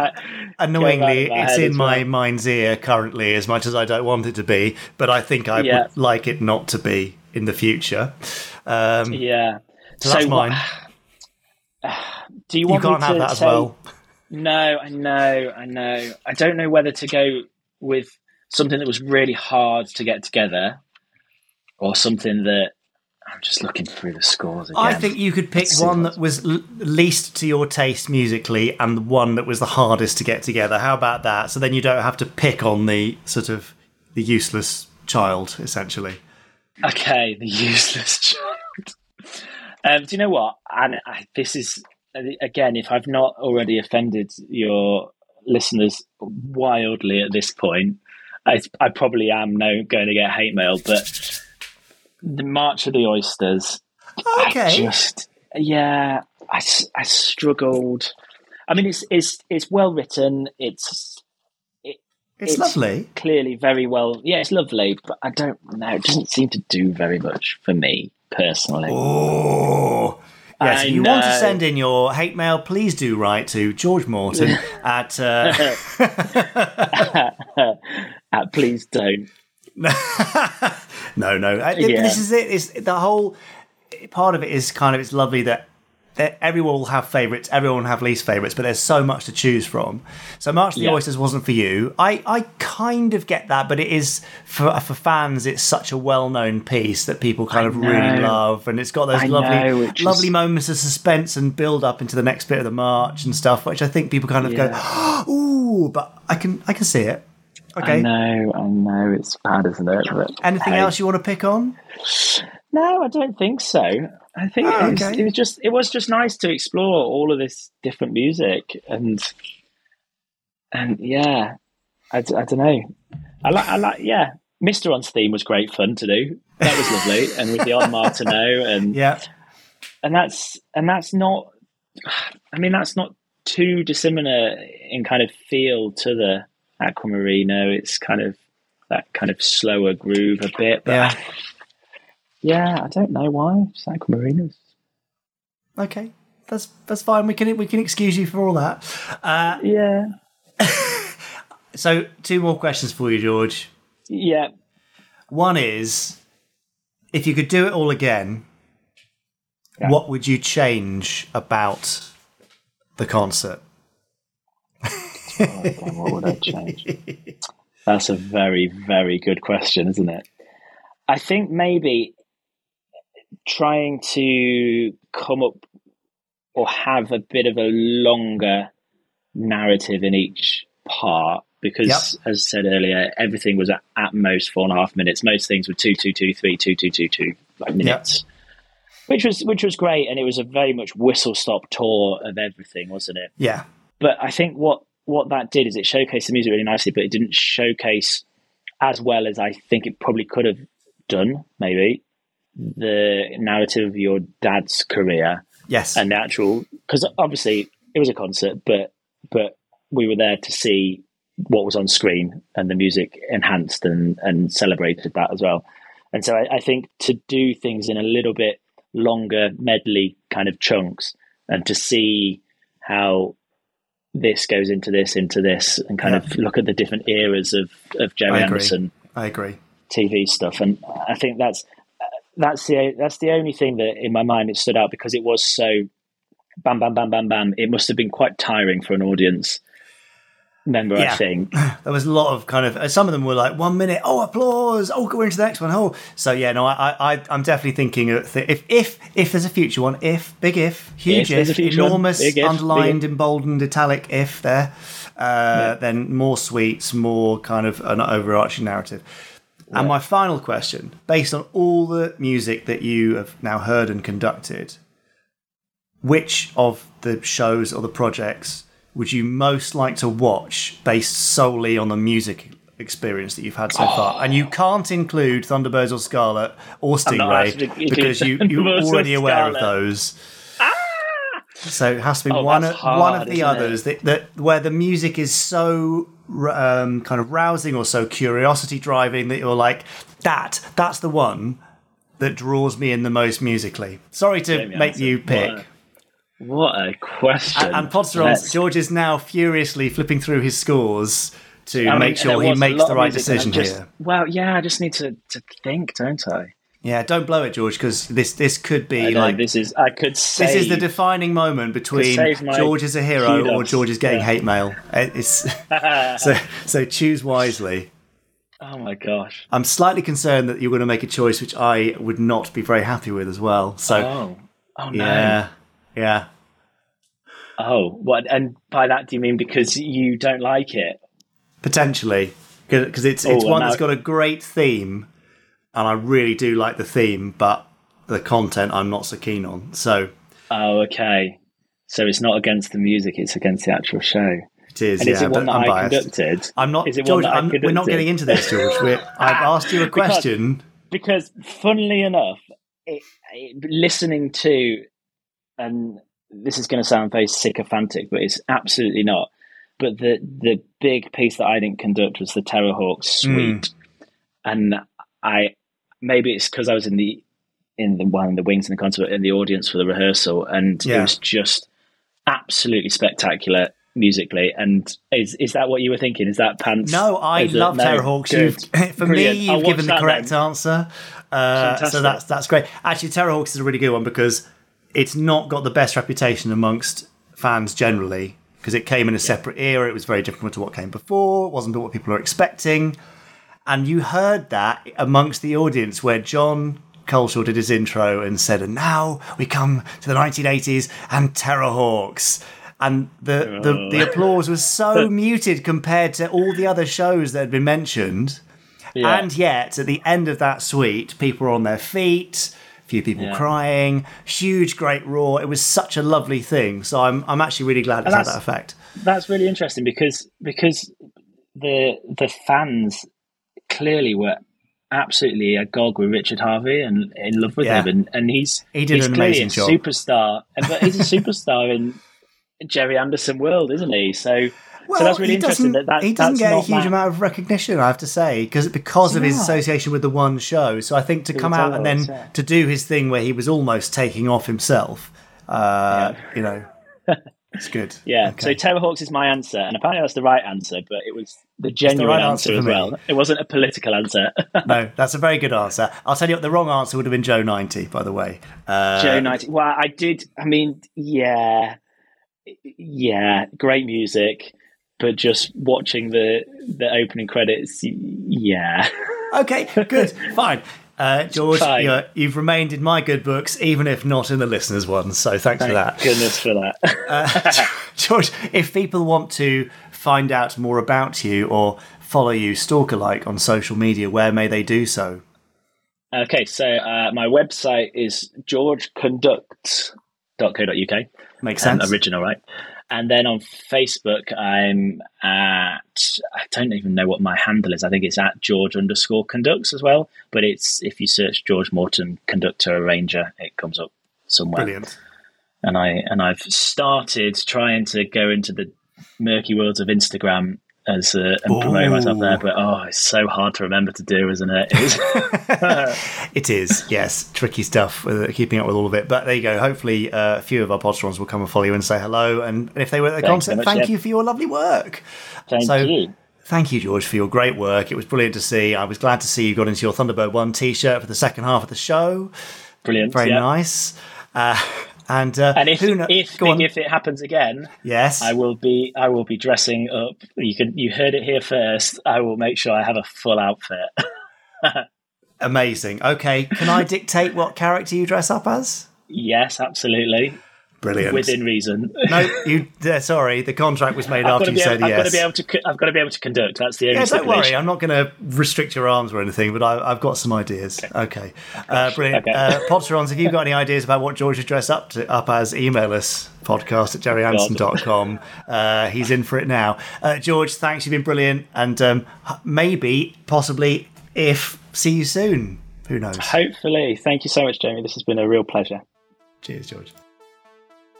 Annoyingly, going round my it's in my well. mind's ear currently, as much as I don't want it to be. But I think I Yeah. would like it not to be in the future. Um, Yeah. So that's what- mine. Do you You want can't me have that as say- well. No, I know, I know. I don't know whether to go with something that was really hard to get together, or something that I'm just looking through the scores again. I think you could pick one that was l- least to your taste musically and the one that was the hardest to get together. How about that? So then you don't have to pick on the sort of the useless child, essentially. Okay, the useless child. Um, do you know what? And I, this is again, if I've not already offended your listeners wildly at this point, I, I probably am now going to get hate mail. But the March of the Oysters, I Okay. just yeah, I, I struggled. I mean, it's it's it's well written. It's It's, lovely. clearly very well. Yeah, it's lovely, but I don't know. It doesn't seem to do very much for me personally. Oh. Yes, I if you want to send in your hate mail, please do write to George Morton at. Uh, Uh, please don't. no, no. I, Yeah. This is it. It's, the whole part of it is kind of it's lovely that, everyone will have favourites, everyone will have least favourites, but there's so much to choose from. So March of the Yeah. Oysters wasn't for you. I, I kind of get that, but it is for for fans. It's such a well known piece that people kind I of really love, and it's got those I lovely know, which is- lovely moments of suspense and build up into the next bit of the march and stuff, which I think people kind of go, oh, ooh, but I can I can see it. I know, I know, it's bad, isn't it? But, Anything hey. else you want to pick on? No, I don't think so. I think Oh, it, was, okay. it was just it was just nice to explore all of this different music and and yeah, I, d- I don't know. I like I like yeah. Mister On's theme was great fun to do. That was lovely, and with the on Martineau and Yeah. and that's and that's not. I mean, that's not too dissimilar in kind of feel to the Aquamarino. It's kind of that kind of slower groove a bit, but Yeah. yeah, I don't know why. It's Aquamarinas. Okay, that's that's fine. We can we can excuse you for all that. Uh, Yeah, so, two more questions for you, George. yeah. One is, if you could do it all again, Yeah. what would you change about the concert? Oh, God, what would I change? That's a very, very good question, isn't it? I think maybe trying to come up or have a bit of a longer narrative in each part because, Yep. as I said earlier, everything was at, at most four and a half minutes. Most things were two, two, two, three, two, two, two, two, like minutes, which was which was great, and it was a very much whistle stop tour of everything, wasn't it? Yeah. But I think what what that did is it showcased the music really nicely, but it didn't showcase as well as I think it probably could have done, maybe the narrative of your dad's career Yes. and the actual because obviously it was a concert, but but we were there to see what was on screen and the music enhanced and and celebrated that as well. And so I, I think to do things in a little bit longer medley kind of chunks and to see how this goes into this into this and kind of look at the different eras of of Gerry I. Anderson I agree. TV stuff, and I think that's that's the that's the only thing that in my mind it stood out because it was so bam bam bam bam bam. It must have been quite tiring for an audience member, Yeah. I think. There was a lot of kind of some of them were like one minute, oh applause, oh go into the next one, oh. So yeah, no, I, I, I'm definitely thinking if if if there's a future one, if big if, huge If if, a future one, enormous if, underlined, big emboldened, italic if there, uh, then more suites, more kind of an overarching narrative. And my final question, based on all the music that you have now heard and conducted, which of the shows or the projects would you most like to watch based solely on the music experience that you've had so far? And you can't include Thunderbirds or Scarlet or I'm not allowed to Stingray because you, you're already aware of those. So it has to be Oh, one of, one of the others that, that where the music is so um, kind of rousing or so curiosity driving that you're like that that's the one that draws me in the most musically. Sorry to Jamie make Anderson, you pick. a- What a question! And, and Podsterons, George is now furiously flipping through his scores to I mean, make sure he makes the right music and I decision just- here. Well, yeah, I just need to, to think, don't I? Yeah, don't blow it, George, because this this could be know, like this is I could say this is the defining moment between George is a hero or. George is getting Yeah. hate mail. It's so so choose wisely. oh my gosh! I'm slightly concerned that you're going to make a choice which I would not be very happy with as well. So Oh, oh no! yeah, yeah. Oh, what? And by that, do you mean because you don't like it? Potentially, because it's it's Oh, one that's got a great theme, and I really do like the theme, but the content I'm not so keen on. So Oh, okay. So it's not against the music; it's against the actual show. it is. And yeah, is it one that I'm I conducted? I'm not, Is it George. one that we're not getting into this, George. We're, I've asked you a Because- question. because funnily enough, it, it, listening to, and this is going to sound very sycophantic, but it's absolutely not. But the the big piece that I didn't conduct was the Terrahawks suite, and I maybe it's because I was in the in the one in the wings in the concert in the audience for the rehearsal, and it was just absolutely spectacular musically. And is is that what you were thinking? Is that pants? No, I love no, Terrahawks. You've, for Brilliant. me, you've given the correct then. answer. Uh, so that's that's great. Actually, Terrahawks is a really good one because it's not got the best reputation amongst fans generally because it came in a separate era. It was very different to what came before. It wasn't what people were expecting, and you heard that amongst the audience where Jon. Culshaw did his intro and said, "And now we come to the 1980s and Terrahawks." And the, the, oh. the applause was so muted compared to all the other shows that had been mentioned. Yeah. And yet, at the end of that suite, people were on their feet, few people Yeah. crying, huge, great roar. It was such a lovely thing. So I'm, I'm actually really glad it's had that effect. that's really interesting because because the the fans clearly were absolutely agog with Richard Harvey and in love with Yeah. him, and, and he's He did he's an clearly amazing a job. superstar, but he's a superstar in Gerry Anderson world, isn't he? So. Well, so that's really he interesting. That, that he doesn't get a huge amount of recognition, I have to say, because because of his association with the one show. So I think to With come the out and then yeah. to do his thing where he was almost taking off himself, uh, you know, it's good. Yeah. Okay. So Terrahawks is my answer, and apparently that's the right answer, but it was the genuine right answer, answer as well. It wasn't a political answer. no, that's a very good answer. I'll tell you what, the wrong answer would have been Joe 90, by the way. Uh, Joe ninety. Well, I did. I mean, yeah, yeah, great music, but just watching the the opening credits, yeah, Okay, good, fine. Uh, George, you're, you've remained in my good books, even if not in the listeners' ones. So thanks for that. goodness for that. Uh, George, if people want to find out more about you or follow you stalker like on social media, where may they do so? Okay, so uh, my website is georgeconducts.co.uk. Makes Um, sense. original, right? And then on Facebook, I'm at, I don't even know what my handle is. I think it's at George underscore conducts as well. But it's, if you search George Morton, conductor, arranger, it comes up somewhere. Brilliant. And I, and I've started trying to go into the murky worlds of Instagram as uh, and promote myself there. But oh, it's so hard to remember to do, isn't it? It's- It is, yes, tricky stuff with uh, keeping up with all of it. But there you go. Hopefully, uh, a few of our podsterons will come and follow you and say hello. And if they were at the Thanks so concert, much, thank yeah. you for your lovely work. Thank So- you. Thank you, George, for your great work. It was brilliant to see. I was glad to see you got into your Thunderbird One T-shirt for the second half of the show. Brilliant. Very yeah. nice. Uh, and uh, And if if go if it happens again, yes, I will be I will be dressing up. You can you heard it here first. I will make sure I have a full outfit. amazing. Okay, can I dictate what character you dress up as? yes, absolutely, Brilliant. within reason. no, you. Uh, sorry, the contract was made I've after you said able, I've got to be able to I've got to be able to conduct. That's the only Yeah, don't worry. I'm not going to restrict your arms or anything, but I, I've got some ideas. Okay, uh, brilliant. Okay. Uh, Podsterons, if you've got any ideas about what George should dress up to, up as, email us podcast at gerryanderson.com. Uh, he's in for it now. Uh, George, thanks. You've been brilliant, and um, maybe, possibly, if see you soon. Who knows? Hopefully, thank you so much, Jamie. This has been a real pleasure. Cheers, George.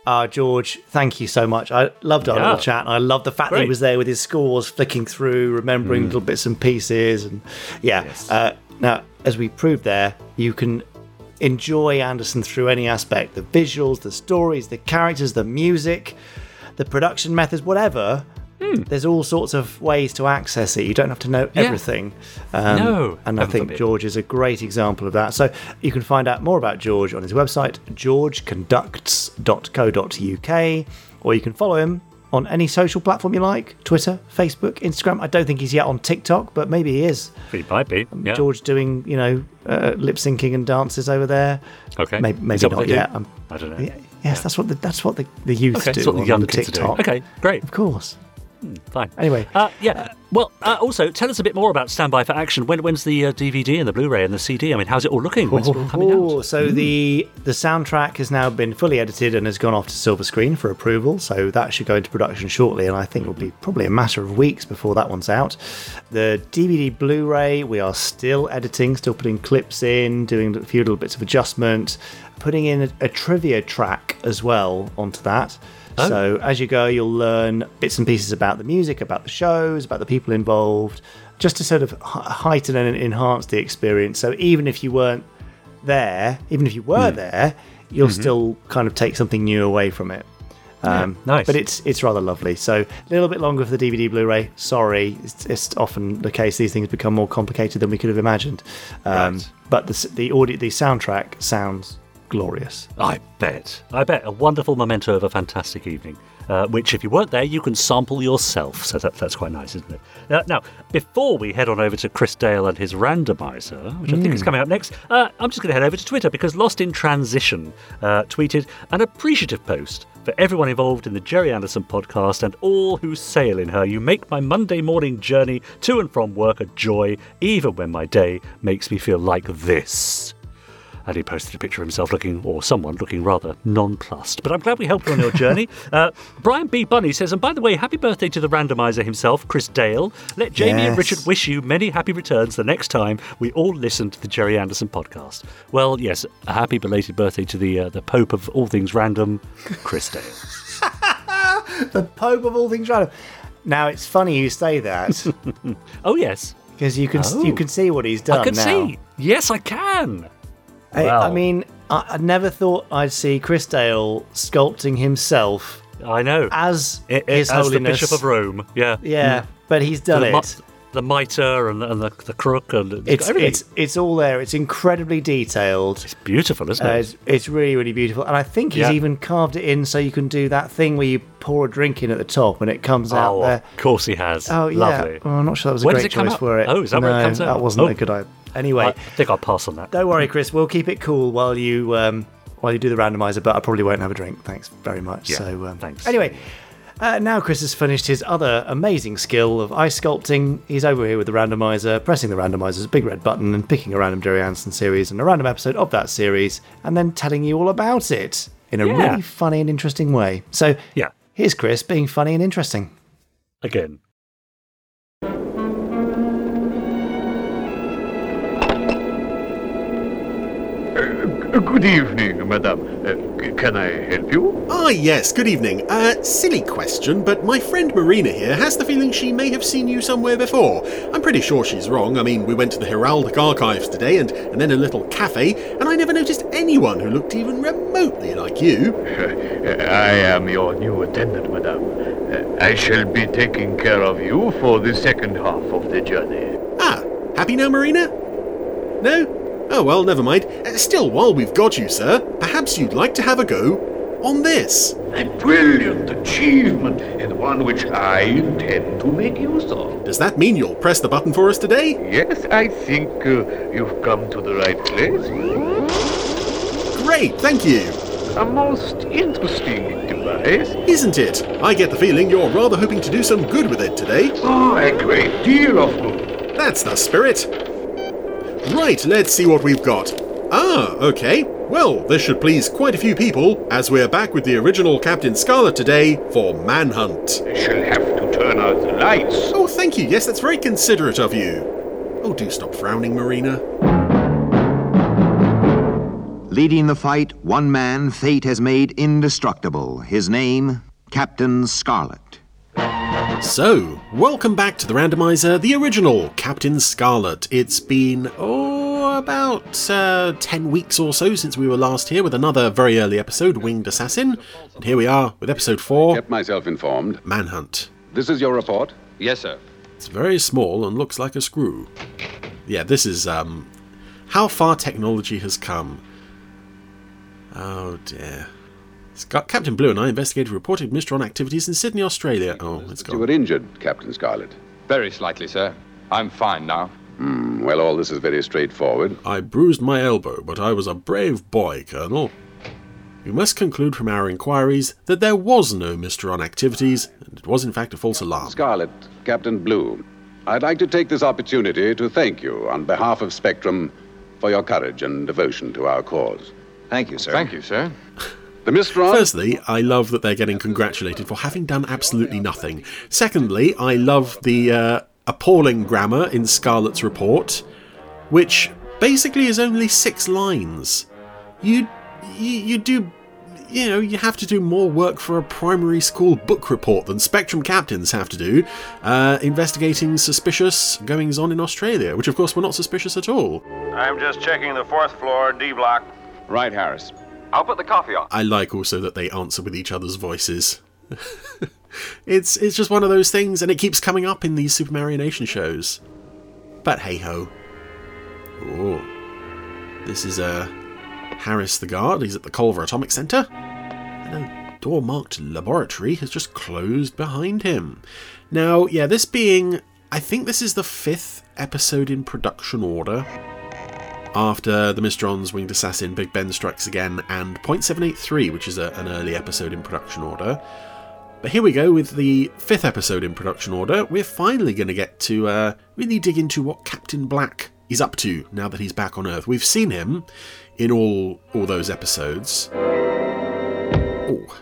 Uh, George, thank you so much. I loved our Yeah. little chat. I loved the fact that he was there with his scores, flicking through, remembering little bits and pieces, and yeah. Uh, now, as we proved there, you can enjoy Anderson through any aspect: the visuals, the stories, the characters, the music, the production methods, whatever. There's all sorts of ways to access it. You don't have to know Yeah. everything. Um, No, and I think. George is a great example of that. So you can find out more about George on his website, georgeconducts.co.uk, or you can follow him on any social platform you like Twitter, Facebook, Instagram. I don't think he's yet on TikTok, but maybe he is. He might be. Yeah. George doing, you know, uh, lip syncing and dances over there. Okay. Maybe, maybe not yet. Um, I don't know. yeah, yes, that's what the, that's what the, the youth Okay, do that's what the young the kids are doing. TikTok. Okay, great. Of course. Fine. Anyway. Uh, yeah. Well, uh, also, tell us a bit more about Standby for Action. When, when's the uh, DVD and the Blu-ray and the CD? I mean, how's it all looking? When's it all coming Oh, out? so the the soundtrack has now been fully edited and has gone off to Silva Screen for approval. So that should go into production shortly, and I think it'll be probably a matter of weeks before that one's out. The DVD Blu-ray, we are still editing, still putting clips in, doing a few little bits of adjustment, putting in a, a trivia track as well onto that. Oh. So as you go, you'll learn bits and pieces about the music, about the shows, about the people involved, just to sort of heighten and enhance the experience. So even if you weren't there, even if you were Hmm. there, you'll Mm-hmm. still kind of take something new away from it. Um, nice. But it's it's rather lovely. So a little bit longer for the DVD Blu-ray. Sorry, it's, it's often the case. These things become more complicated than we could have imagined. Um, Right. But the the audio, the soundtrack sounds glorious. I bet. I bet. A wonderful memento of a fantastic evening, uh, which, if you weren't there, you can sample yourself. So that, that's quite nice, isn't it? Uh, now, before we head on over to Chris Dale and his randomizer, which I think is coming up next, uh, I'm just going to head over to Twitter because Lost in Transition uh, tweeted an appreciative post for everyone involved in the Gerry Anderson podcast and all who sail in her. You make my Monday morning journey to and from work a joy, even when my day makes me feel like this. And he posted a picture of himself looking, or someone looking rather nonplussed. But I'm glad we helped you on your journey. Uh, Brian B. Bunny says, and by the way, happy birthday to the randomizer himself, Chris Dale. Let Jamie and Richard wish you many happy returns the next time we all listen to the Gerry Anderson podcast. Well, yes, a happy belated birthday to the uh, the Pope of all things random, Chris Dale. The Pope of all things random. Now it's funny you say that oh yes, because you can Oh. you can see what he's done I can now. see. Yes, I can. I, Wow. I mean, I, I never thought I'd see Chris Dale sculpting himself I know. as I- I- His as Holiness. the Bishop of Rome. Yeah. Yeah, but he's done the, mi- it. the mitre and, the- and the, the crook and It's everything. it's it's all there. It's incredibly detailed. It's beautiful, isn't Uh, it? it's, it's really really beautiful, and I think he's Yeah. even carved it in so you can do that thing where you pour a drink in at the top and it comes out oh, there. of course he has. Oh yeah, Lovely. Well, I'm not sure that was a When does great it come choice out? for it. Oh, is that no, where it comes out? That wasn't Oh. a good idea. Anyway, I think I'll pass on that. don't worry, Chris. We'll keep it cool while you um, while you do the randomizer, but I probably won't have a drink. Thanks very much. Yeah, so um, thanks. Anyway, Uh, now Chris has finished his other amazing skill of ice sculpting. He's over here with the randomizer, pressing the randomizer's big red button and picking a random Gerry Anderson series and a random episode of that series, and then telling you all about it in a Yeah. really funny and interesting way. So Yeah. here's Chris being funny and interesting. Again. Good evening, madame. Uh, can I help you? Ah, yes, good evening. Uh, silly question, but my friend Marina here has the feeling she may have seen you somewhere before. I'm pretty sure she's wrong. I mean, we went to the Heraldic Archives today and, and then a little cafe, and I never noticed anyone who looked even remotely like you. I am your new attendant, madame. Uh, I shall be taking care of you for the second half of the journey. Ah, happy now, Marina? No? Oh, well, never mind. Uh, still, while we've got you, sir, perhaps you'd like to have a go on this. A brilliant achievement, and one which I intend to make use of. Does that mean you'll press the button for us today? Yes, I think uh, you've come to the right place. Great, thank you. A most interesting device. Isn't it? I get the feeling you're rather hoping to do some good with it today. Oh, a great deal of good. That's the spirit. Right, let's see what we've got. Ah, okay. Well, this should please quite a few people, as we're back with the original Captain Scarlet today for Manhunt. I shall have to turn out the lights. Oh, thank you. Yes, that's very considerate of you. Oh, do stop frowning, Marina. Leading the fight, one man fate has made indestructible. His name, Captain Scarlet. So, welcome back to the randomizer, the original Captain Scarlet. It's been, oh, about uh, 10 weeks or so since we were last here with another very early episode, Winged Assassin. And here we are with episode 4, Kept myself informed. Manhunt. This is your report? Yes, sir. It's very small and looks like a screw. Yeah, this is um, how far technology has come. Oh dear. Scar- Captain Blue and I investigated reported Mysteron activities in Sydney, Australia. Oh, it's You were injured, Captain Scarlet. Very slightly, sir. I'm fine now. Hmm, well, all this is very straightforward. I bruised my elbow, but I was a brave boy, Colonel. We must conclude from our inquiries that there was no Mysteron activities, and it was in fact a false alarm. Scarlet, Captain Blue, I'd like to take this opportunity to thank you on behalf of Spectrum for your courage and devotion to our cause. Thank you, sir. Thank you, sir. The Mysteron. Firstly, I love that they're getting congratulated for having done absolutely nothing. Secondly, I love the uh, appalling grammar in Scarlet's report, which basically is only six lines. You, you, you do, you know, you have to do more work for a primary school book report than Spectrum captains have to do, uh, investigating suspicious goings on in Australia, which of course were not suspicious at all. I'm just checking the fourth floor, D block. Right, Harris. I'll put the coffee on. I like also that they answer with each other's voices. it's it's just one of those things, and it keeps coming up in these Supermarionation shows. But hey ho. Oh, this is uh, Harris the guard. He's at the Culver Atomic Center, and a door marked laboratory has just closed behind him. Now, yeah, this being, I think this is the fifth episode in production order after the Mysterons, Winged Assassin, Big Ben Strikes Again, and .783, which is a, an early episode in production order. But here we go with the fifth episode in production order. We're finally going to get to uh, really dig into what Captain Black is up to now that he's back on Earth. We've seen him in all all those episodes. Oh,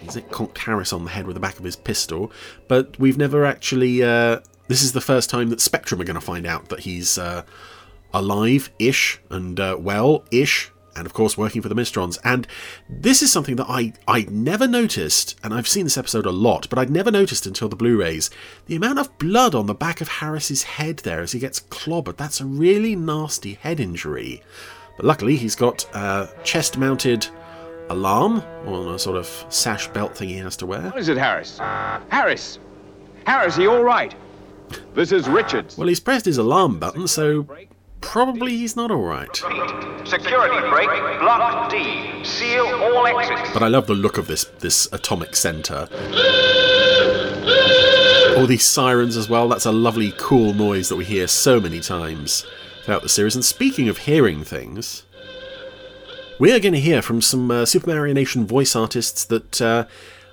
he's conked Harris on the head with the back of his pistol, but we've never actually. Uh, this is the first time that Spectrum are going to find out that he's. Uh, alive ish and uh, well ish and of course working for the Mysterons. And this is something that I I never noticed, and I've seen this episode a lot, but I'd never noticed until the Blu-rays. The amount of blood on the back of Harris's head there as he gets clobbered. That's a really nasty head injury. But luckily he's got a chest-mounted alarm on a sort of sash belt thing he has to wear. What is it, Harris? Harris! Harris, are you all right? This is Richards. Well, he's pressed his alarm button, so probably he's not all right. Security break, block D. Seal all exits. But I love the look of this this atomic center. All these sirens as well. That's a lovely, cool noise that we hear so many times throughout the series. And speaking of hearing things, we are going to hear from some uh, Supermarionation voice artists that uh,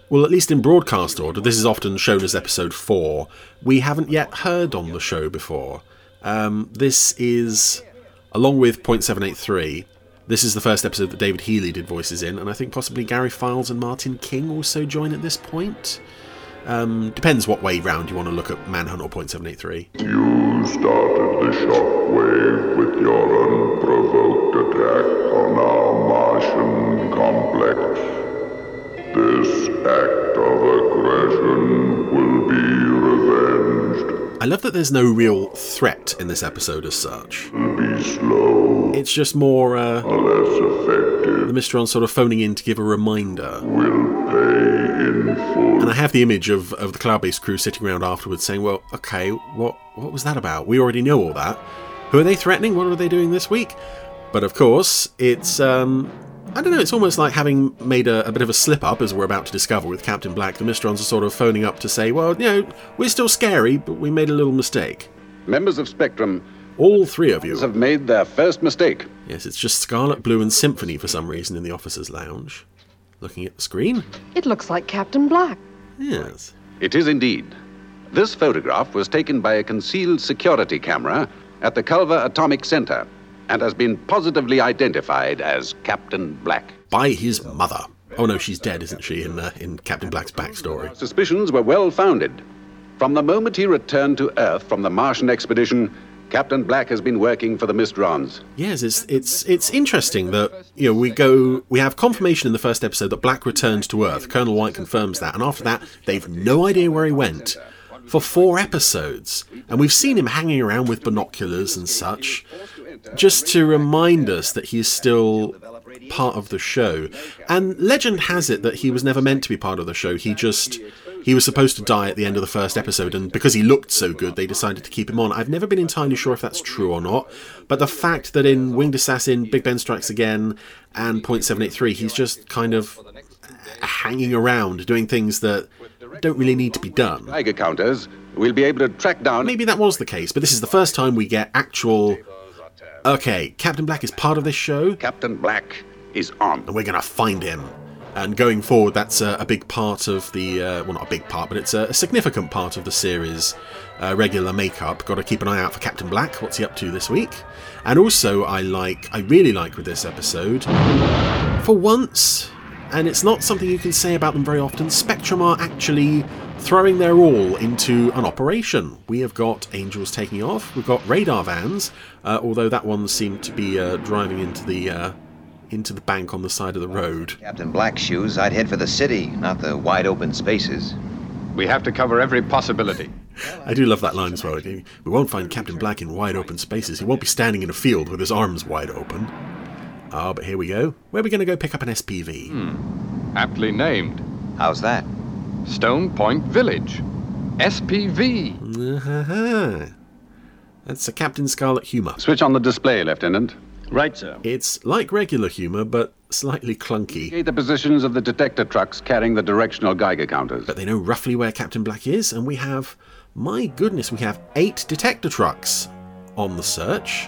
well, at least in broadcast order, this is often shown as episode four. We haven't yet heard on the show before. Um, this is, along with 0.783, this is the first episode that David Healy did voices in, and I think possibly Gary Files and Martin King also join at this point. Um, depends what way round you want to look at Manhunt or Point Seven Eight Three. You started the shockwave with your unprovoked attack on our Martian complex. This act of aggression will be revenged. I love that there's no real threat in this episode as such. Be slow. It's just more uh, less effective. the Mysteron sort of phoning in to give a reminder. Will pay in full. And I have the image of, of the Cloudbase crew sitting around afterwards saying, "Well, okay, what what was that about? We already know all that. Who are they threatening? What are they doing this week?" But of course, it's um, I don't know. It's almost like having made a, a bit of a slip up, as we're about to discover with Captain Black. The Mysterons are sort of phoning up to say, "Well, you know, we're still scary, but we made a little mistake." Members of Spectrum, All three of you have made their first mistake. Yes, it's just Scarlet, Blue, and Symphony for some reason in the officers' lounge. Looking at the screen. It looks like Captain Black. Yes. It is indeed. This photograph was taken by a concealed security camera at the Culver Atomic Center and has been positively identified as Captain Black. By his mother. Oh no, she's dead, isn't she? In uh, in Captain Black's backstory. Suspicions were well founded. From the moment he returned to Earth from the Martian expedition, Captain Black has been working for the Mysterons. Yes, it's it's it's interesting that you know we go we have confirmation in the first episode that Black returned to Earth. Colonel White confirms that, and after that they've no idea where he went for four episodes, and we've seen him hanging around with binoculars and such, just to remind us that he's still part of the show. And legend has it that he was never meant to be part of the show. He just he was supposed to die at the end of the first episode, and because he looked so good, they decided to keep him on. I've never been entirely sure if that's true or not, but the fact that in Winged Assassin, Big Ben Strikes Again, and Point Seven Eight Three, he's just kind of hanging around doing things that don't really need to be done. Geiger counters will be able to track down. Maybe that was the case, but this is the first time we get actual. Okay, Captain Black is part of this show. Captain Black is on. And we're going to find him. And going forward, that's a, a big part of the. Uh, well, not a big part, but it's a, a significant part of the series' uh, regular makeup. Got to keep an eye out for Captain Black. What's he up to this week? And also, I like. I really like with this episode. For once, and it's not something you can say about them very often, Spectrum are actually throwing their all into an operation. We have got Angels taking off, we've got radar vans, uh, although that one seemed to be uh, driving into the uh, into the bank on the side of the road. Captain Black shoes, I'd head for the city, not the wide open spaces. We have to cover every possibility. I do love that line as well. We won't find Captain Black in wide open spaces. He won't be standing in a field with his arms wide open. Ah, but here we go. Where are we going to go pick up an SPV? Hmm. Aptly named. How's that? Stone Point Village. SPV. Uh-huh. That's a Captain Scarlet humour. Switch on the display, Lieutenant. Right, sir. It's like regular humour, but slightly clunky. Indicate the positions of the detector trucks carrying the directional Geiger counters. But they know roughly where Captain Black is, and we have, my goodness, we have eight detector trucks on the search,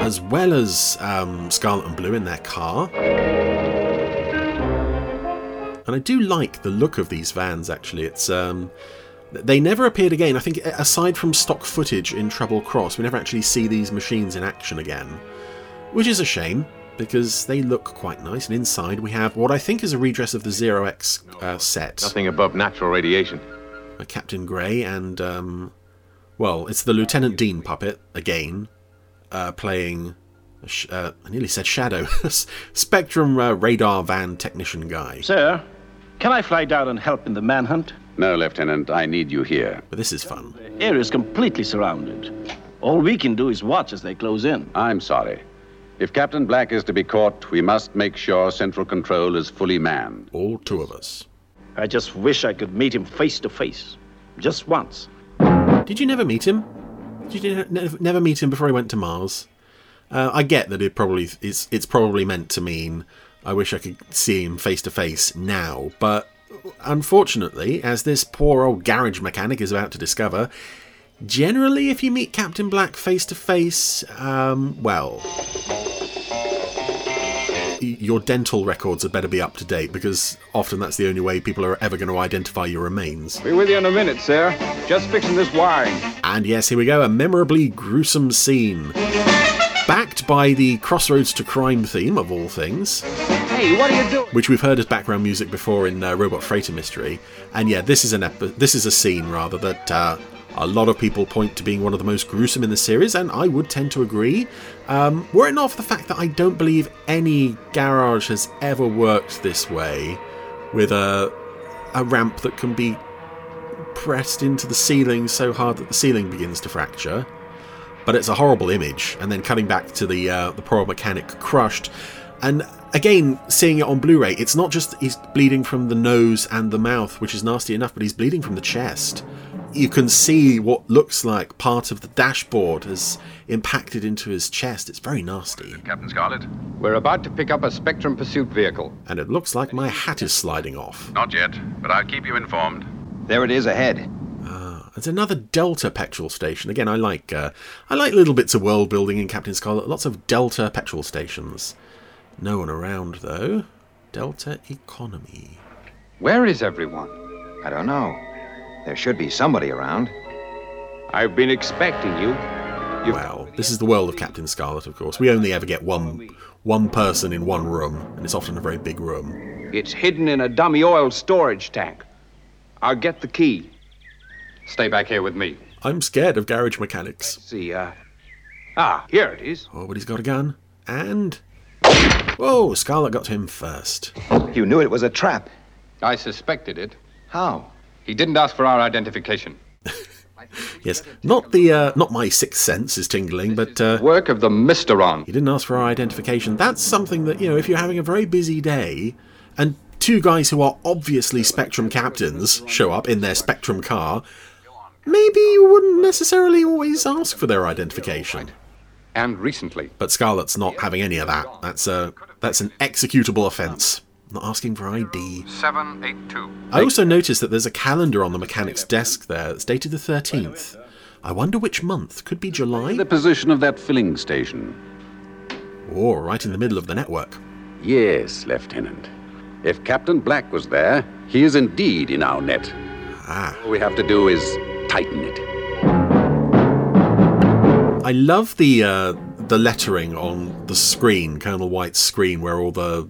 as well as um, Scarlet and Blue in their car. And I do like the look of these vans. Actually, it's um, they never appeared again. I think aside from stock footage in Treble Cross, we never actually see these machines in action again, which is a shame because they look quite nice. And inside we have what I think is a redress of the Zero X uh, set. Nothing above natural radiation. Captain Grey and um, well, it's the Lieutenant Dean puppet again, uh, playing. Uh, I nearly said Shadow. Spectrum uh, radar van technician guy. Sir, can I fly down and help in the manhunt? No, Lieutenant, I need you here. But this is fun. The area is completely surrounded. All we can do is watch as they close in. I'm sorry. If Captain Black is to be caught, we must make sure Central Control is fully manned. All two of us. I just wish I could meet him face to face. Just once. Did you never meet him? You never meet him before he went to Mars? Uh, I get that it probably is. It's probably meant to mean I wish I could see him face to face now, but unfortunately, as this poor old garage mechanic is about to discover, generally, if you meet Captain Black face to face, well, your dental records had better be up to date because often that's the only way people are ever going to identify your remains. Be with you in a minute, sir. Just fixing this wiring. And yes, here we go, a memorably gruesome scene. Backed by the Crossroads to Crime theme, of all things, Hey, what are you doing? which we've heard as background music before in uh, Robot Freighter Mystery. And yeah, this is an epi- this is a scene rather that uh, a lot of people point to being one of the most gruesome in the series, and I would tend to agree. Um, were it not for the fact that I don't believe any garage has ever worked this way, with a a ramp that can be pressed into the ceiling so hard that the ceiling begins to fracture. But it's a horrible image, and then cutting back to the uh, the poor mechanic crushed, and again seeing it on Blu-ray, it's not just he's bleeding from the nose and the mouth, which is nasty enough, but he's bleeding from the chest. You can see what looks like part of the dashboard has impacted into his chest. It's very nasty, Captain Scarlet? We're about to pick up a Spectrum pursuit vehicle. and it looks like my hat is sliding off. Not yet, but I'll keep you informed. There it is ahead. It's another Delta petrol station. Again, I like uh, I like little bits of world building in Captain Scarlet. Lots of Delta petrol stations. No one around though. Delta economy. Where is everyone? I don't know. There should be somebody around. I've been expecting you. Well, this is the world of Captain Scarlet, of course. We only ever get one one person in one room, and it's often a very big room. It's hidden in a dummy oil storage tank. I'll get the key. Stay back here with me. I'm scared of garage mechanics. See, uh. Ah, here it is. Oh, but he's got a gun. And. Whoa, Scarlet got him first. You knew it was a trap. I suspected it. How? He didn't ask for our identification. Yes, not the uh, not my sixth sense is tingling, but uh, Work of the Mysteron. he didn't ask for our identification. That's something that you know, if you're having a very busy day, and two guys who are obviously Spectrum captains show up in their Spectrum car, maybe you wouldn't necessarily always ask for their identification. And recently. But Scarlet's not having any of that. That's a that's an executable offence. Not asking for ID. 782. I also noticed that there's a calendar on the mechanic's desk there that's dated the 13th. I wonder which month. Could be July? The position of that filling station. Or right in the middle of the network. Yes, Lieutenant. If Captain Black was there, he is indeed in our net. Ah. All we have to do is tighten it. I love the uh, the lettering on the screen, Colonel White's screen, where all the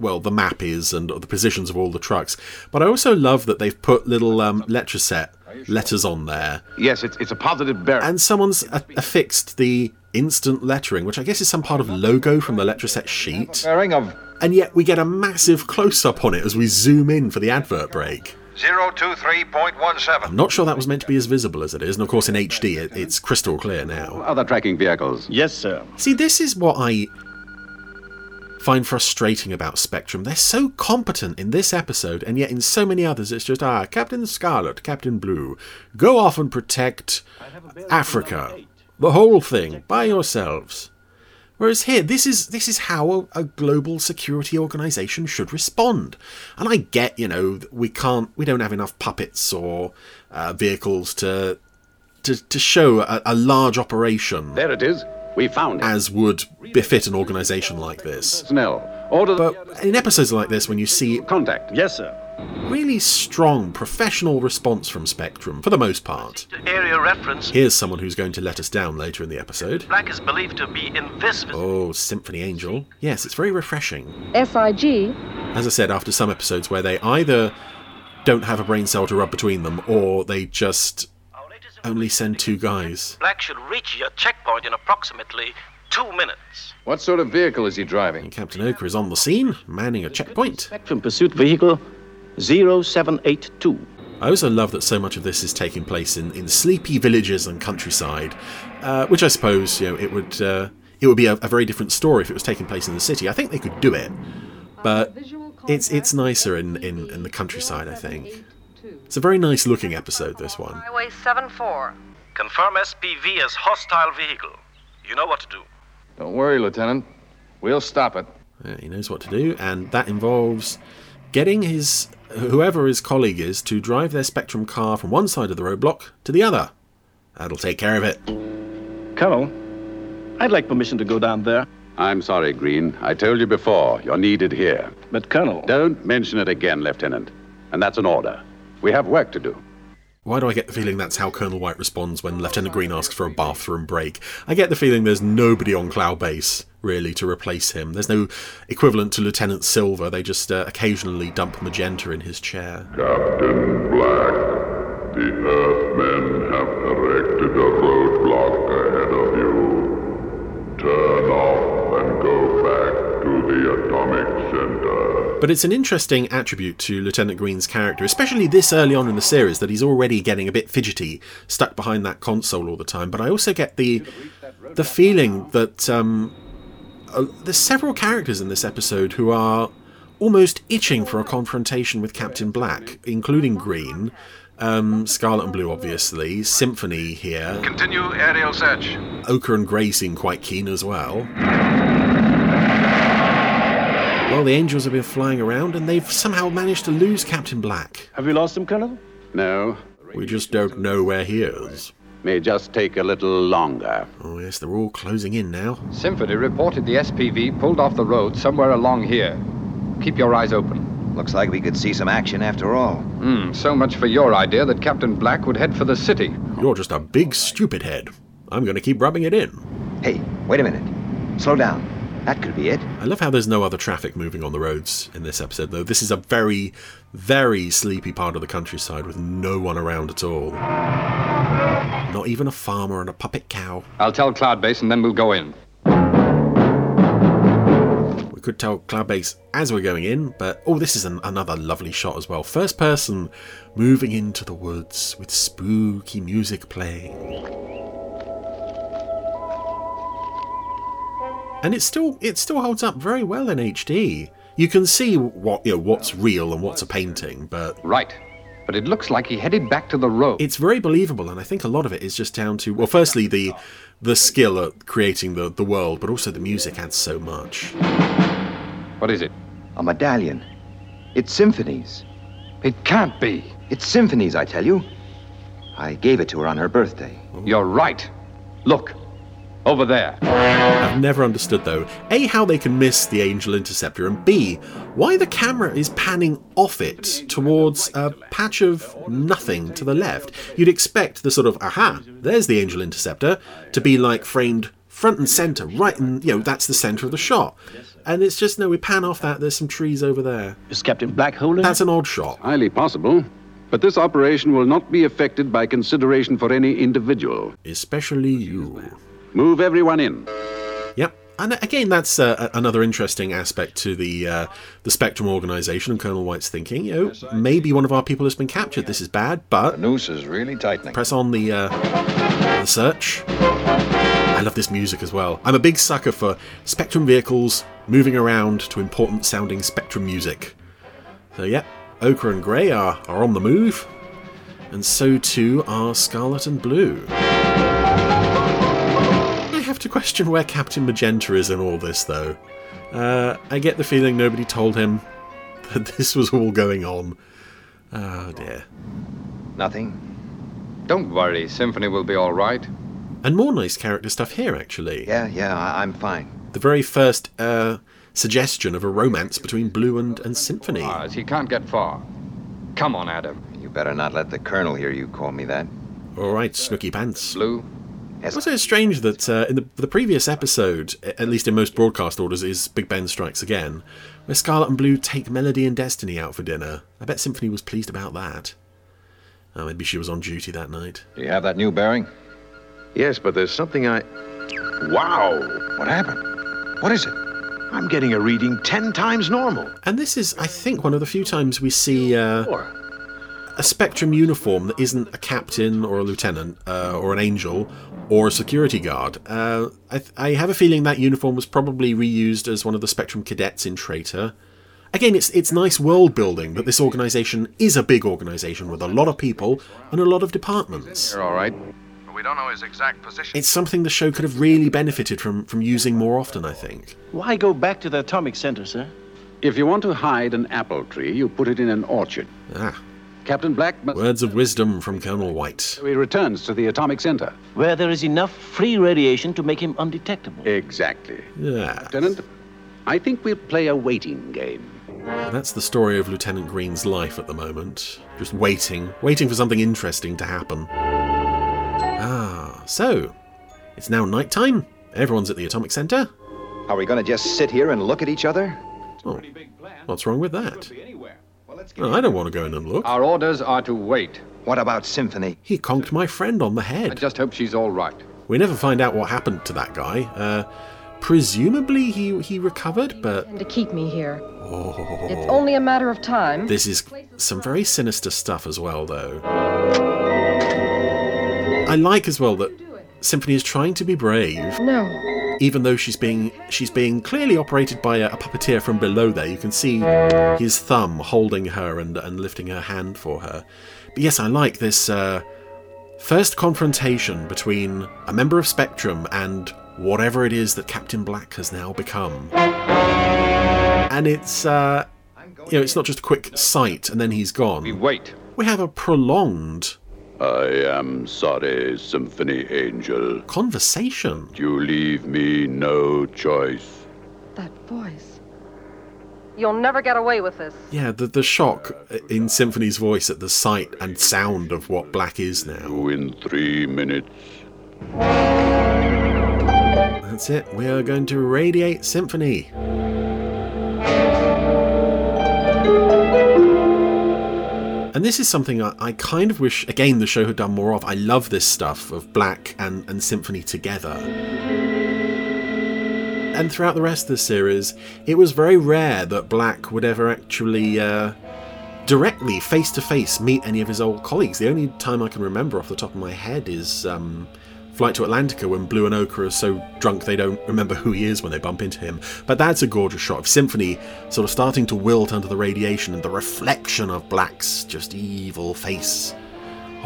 well the map is and the positions of all the trucks. But I also love that they've put little um, Letraset letters on there, Yes, it's, it's a positive bearing. and someone's a- affixed the instant lettering, which I guess is some part of logo from the Letraset sheet. Bearing of. And yet we get a massive close up on it as we zoom in for the advert break. 023.17. I'm not sure that was meant to be as visible as it is, and of course in HD it, it's crystal clear now. Other tracking vehicles. Yes, sir. See, this is what I find frustrating about Spectrum. They're so competent in this episode, and yet in so many others, it's just, ah, Captain Scarlet, Captain Blue, go off and protect Africa. The whole thing, by yourselves. Whereas here, this is this is how a, a global security organization should respond. And I get, you know, we can't, we don't have enough puppets or uh, vehicles to to to show a, a large operation There it is. We found it. as would befit an organization like this. Snell. Order the But in episodes like this, when you see contact. Yes, sir. really strong professional response from Spectrum, for the most part, Area reference. here's someone who's going to let us down later in the episode. Black is believed to be in this. Oh, Symphony Angel. Yes, it's very refreshing. SIG, As I said, after some episodes where they either don't have a brain cell to rub between them, or they just only send two guys. Black should reach your checkpoint in approximately two minutes. What sort of vehicle is he driving? And Captain Ochre is on the scene, manning a checkpoint. Spectrum pursuit vehicle 0782. I also love that so much of this is taking place in, in sleepy villages and countryside, uh, which I suppose you know it would uh, it would be a, a very different story if it was taking place in the city. I think they could do it, but it's it's nicer in, in, in the countryside. I think it's a very nice looking episode. This one. Highway 74. Confirm SPV as hostile vehicle. You know what to do. Don't worry, Lieutenant. We'll stop it. Yeah, he knows what to do, and that involves getting his whoever his colleague is to drive their Spectrum car from one side of the roadblock to the other. That'll take care of it. Colonel, I'd like permission to go down there. I'm sorry, Green. I told you before, you're needed here. But, Colonel. Don't mention it again, Lieutenant. And that's an order. We have work to do. Why do I get the feeling that's how Colonel White responds when Lieutenant Green asks for a bathroom break? I get the feeling there's nobody on Cloudbase, really, to replace him. There's no equivalent to Lieutenant Silver. They just uh, occasionally dump Magenta in his chair. Captain Black, the Earthmen But it's an interesting attribute to Lieutenant Green's character, especially this early on in the series, that he's already getting a bit fidgety, stuck behind that console all the time. But I also get the the feeling that um, uh, there's several characters in this episode who are almost itching for a confrontation with Captain Black, including Green. Um, Scarlet and Blue, obviously. Symphony here. Continue aerial search. Ochre and Grey seem quite keen as well. Well, the Angels have been flying around and they've somehow managed to lose Captain Black. Have you lost him, Colonel? No. We just don't know where he is. May just take a little longer. Oh, yes, they're all closing in now. Symphony reported the SPV pulled off the road somewhere along here. Keep your eyes open. Looks like we could see some action after all. Hmm, so much for your idea that Captain Black would head for the city. You're just a big stupid head. I'm going to keep rubbing it in. Hey, wait a minute. Slow down. That could be it. I love how there's no other traffic moving on the roads in this episode, though. This is a very, very sleepy part of the countryside with no one around at all. Not even a farmer and a puppet cow. I'll tell Cloudbase and then we'll go in. We could tell Cloudbase as we're going in, but oh, this is an, another lovely shot as well. First person moving into the woods with spooky music playing. And it still it still holds up very well in HD. You can see what you know what's real and what's a painting, but right. But it looks like he headed back to the road. It's very believable, and I think a lot of it is just down to well, firstly the the skill at creating the the world, but also the music adds so much. What is it? A medallion. It's Symphony's. It can't be. It's Symphony's, I tell you. I gave it to her on her birthday. You're right. Look, over there. I've never understood, though, A, how they can miss the Angel Interceptor, and B, why the camera is panning off it towards a patch of nothing to the left. You'd expect the sort of, aha, there's the Angel Interceptor, to be like framed front and centre, right in, you know, that's the centre of the shot. And it's just, no, we pan off that, there's some trees over there. Is Captain Black holding? That's an odd shot. Highly possible. But this operation will not be affected by consideration for any individual. Especially you. Move everyone in. Yep. And again, that's uh, another interesting aspect to the uh, the Spectrum organization and Colonel White's thinking. You know, maybe one of our people has been captured. This is bad, but the noose is really tightening. Press on the uh, the search. I love this music as well. I'm a big sucker for Spectrum vehicles moving around to important sounding Spectrum music. So yeah, Ochre and Grey are, are on the move, and so too are Scarlet and Blue. I have to question where Captain Magenta is in all this, though. Uh, I get the feeling nobody told him that this was all going on. Oh dear. Nothing. Don't worry, Symphony will be all right. And more nice character stuff here, actually. Yeah, yeah, I- I'm fine. The very first uh, suggestion of a romance between Blue and, and Symphony. Mars, he can't get far. Come on, Adam. You better not let the Colonel hear you call me that. All right, Snooky Pants. Blue. Yes. Also, it's strange that uh, in the, the previous episode, at least in most broadcast orders, is Big Ben Strikes Again, where Scarlet and Blue take Melody and Destiny out for dinner. I bet Symphony was pleased about that. Oh, maybe she was on duty that night. Do you have that new bearing? Yes, but there's something I. Wow! What happened? What is it? I'm getting a reading ten times normal. And this is, I think, one of the few times we see uh, a Spectrum uniform that isn't a captain or a lieutenant uh, or an angel or a security guard. Uh, I, th- I have a feeling that uniform was probably reused as one of the Spectrum cadets in Traitor. Again, it's it's nice world building that this organisation is a big organisation with a lot of people and a lot of departments. You're all right. We don't know his exact position. It's something the show could have really benefited from from using more often, I think. Why go back to the atomic center, sir? If you want to hide an apple tree, you put it in an orchard. Ah. Captain Black must. Words of wisdom from Colonel White. He returns to the atomic center. Where there is enough free radiation to make him undetectable. Exactly. Yeah. Lieutenant, I think we'll play a waiting game. That's the story of Lieutenant Green's life at the moment. Just waiting, waiting for something interesting to happen. Ah, so it's now night time. Everyone's at the atomic center. Are we going to just sit here and look at each other? Oh, what's wrong with that? Oh, I don't want to go in and look. Our orders are to wait. What about Symphony? He conked my friend on the head. I just hope she's all right. We never find out what happened to that guy. Uh, presumably he he recovered, but And to keep me here. oh, It's only a matter of time. this is some very sinister stuff as well, though. I like as well that Symphony is trying to be brave. No. Even though she's being she's being clearly operated by a, a puppeteer from below there. You can see his thumb holding her and, and lifting her hand for her. But yes i like this uh, first confrontation between a member of spectrum and whatever it is that captain black has now become. And it's uh, you know it's not just a quick sight and then he's gone. We wait. We have a prolonged I am sorry, Symphony Angel. Conversation? You leave me no choice. That voice. You'll never get away with this. Yeah, the, the shock in Symphony's voice at the sight and sound of what Black is now. In three minutes. That's it. We are going to radiate Symphony. And this is something I, I kind of wish, again, the show had done more of. I love this stuff of Black and, and Symphony together. And throughout the rest of the series, it was very rare that Black would ever actually uh, directly, face to face, meet any of his old colleagues. The only time I can remember off the top of my head is um, Flight to Atlantica when Blue and Ochre are so drunk they don't remember who he is when they bump into him. But that's a gorgeous shot of Symphony sort of starting to wilt under the radiation and the reflection of Black's just evil face.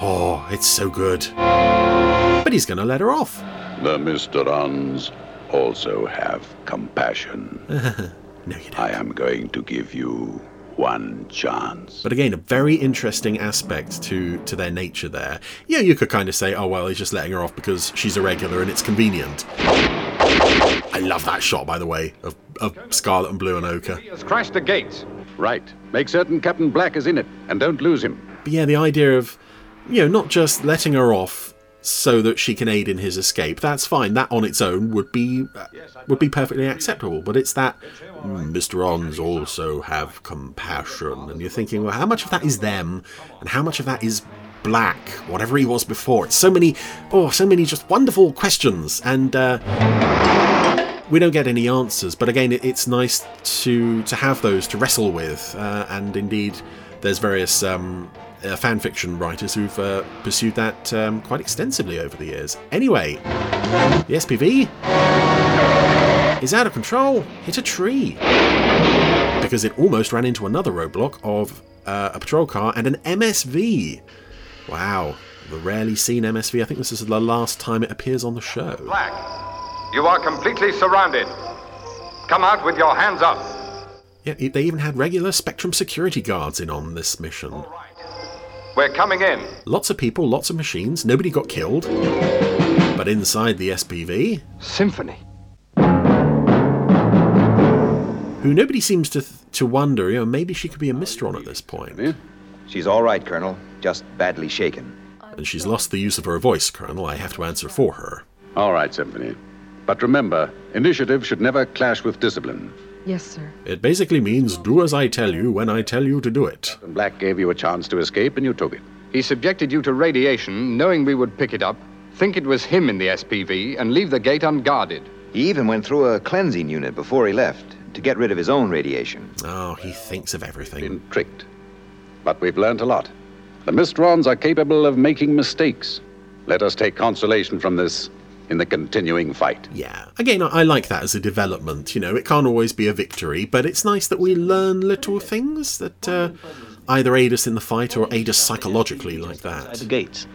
Oh, it's so good. But he's going to let her off. The Mysterons also have compassion. no, you don't. I am going to give you one chance. But again, a very interesting aspect to to their nature there. Yeah, you could kind of say, oh well, he's just letting her off because she's a regular and it's convenient. I love that shot, by the way, of, of Scarlet and Blue and Ochre. He has crashed the gates. Right. Make certain Captain Black is in it, and don't lose him. But yeah, the idea of, you know, not just letting her off so that she can aid in his escape. That's fine. That on its own would be would be perfectly acceptable. But it's that Mysterons also have compassion, and you're thinking, well, how much of that is them, and how much of that is Black, whatever he was before? It's so many, oh, so many just wonderful questions, and. Uh, we don't get any answers, but again, it, it's nice to to have those to wrestle with, uh, and indeed, there's various um, uh, fan fiction writers who've uh, pursued that um, quite extensively over the years. Anyway, the SPV is out of control, hit a tree, because it almost ran into another roadblock of uh, a patrol car and an MSV. Wow, the rarely seen MSV. I think this is the last time it appears on the show. Black, you are completely surrounded. Come out with your hands up. Yeah, they even had regular Spectrum security guards in on this mission. We're coming in. Lots of people, lots of machines, nobody got killed. But inside the SPV. Symphony. Who nobody seems to th- to wonder, you know, maybe she could be a Mysteron at this point. She's all right, Colonel. Just badly shaken. And she's lost the use of her voice, Colonel. I have to answer for her. All right, Symphony. But remember, initiative should never clash with discipline. Yes, sir. It basically means do as I tell you when I tell you to do it. Black gave you a chance to escape and you took it. He subjected you to radiation, knowing we would pick it up, think it was him in the SPV, and leave the gate unguarded. He even went through a cleansing unit before he left to get rid of his own radiation. Oh, he thinks of everything. Been tricked. But we've learned a lot. The Mysterons are capable of making mistakes. Let us take consolation from this in the continuing fight. Yeah. Again, I, I like that as a development. You know, it can't always be a victory, but it's nice that we learn little things that uh, either aid us in the fight or aid us psychologically like that. The gates.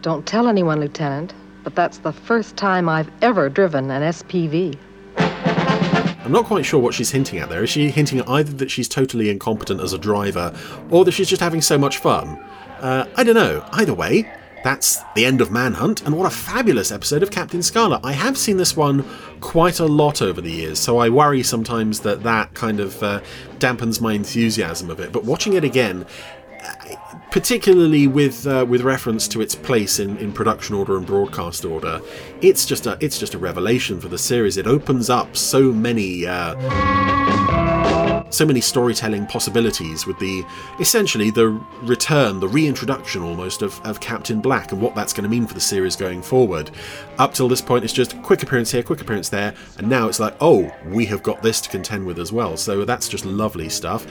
Don't tell anyone, Lieutenant, but that's the first time I've ever driven an SPV. I'm not quite sure what she's hinting at there. Is she hinting at either that she's totally incompetent as a driver, or that she's just having so much fun? Uh, I don't know. Either way, that's the end of Manhunt, and what a fabulous episode of Captain Scarlet. I have seen this one quite a lot over the years, so I worry sometimes that that kind of uh, dampens my enthusiasm a bit. But watching it again, particularly with uh, with reference to its place in, in production order and broadcast order, it's just a it's just a revelation for the series. It opens up so many. Uh, so many storytelling possibilities with the essentially the return, the reintroduction almost of, of Captain Black and what that's going to mean for the series going forward. Up till this point, it's just quick appearance here, quick appearance there, and now it's like, oh, we have got this to contend with as well. So that's just lovely stuff.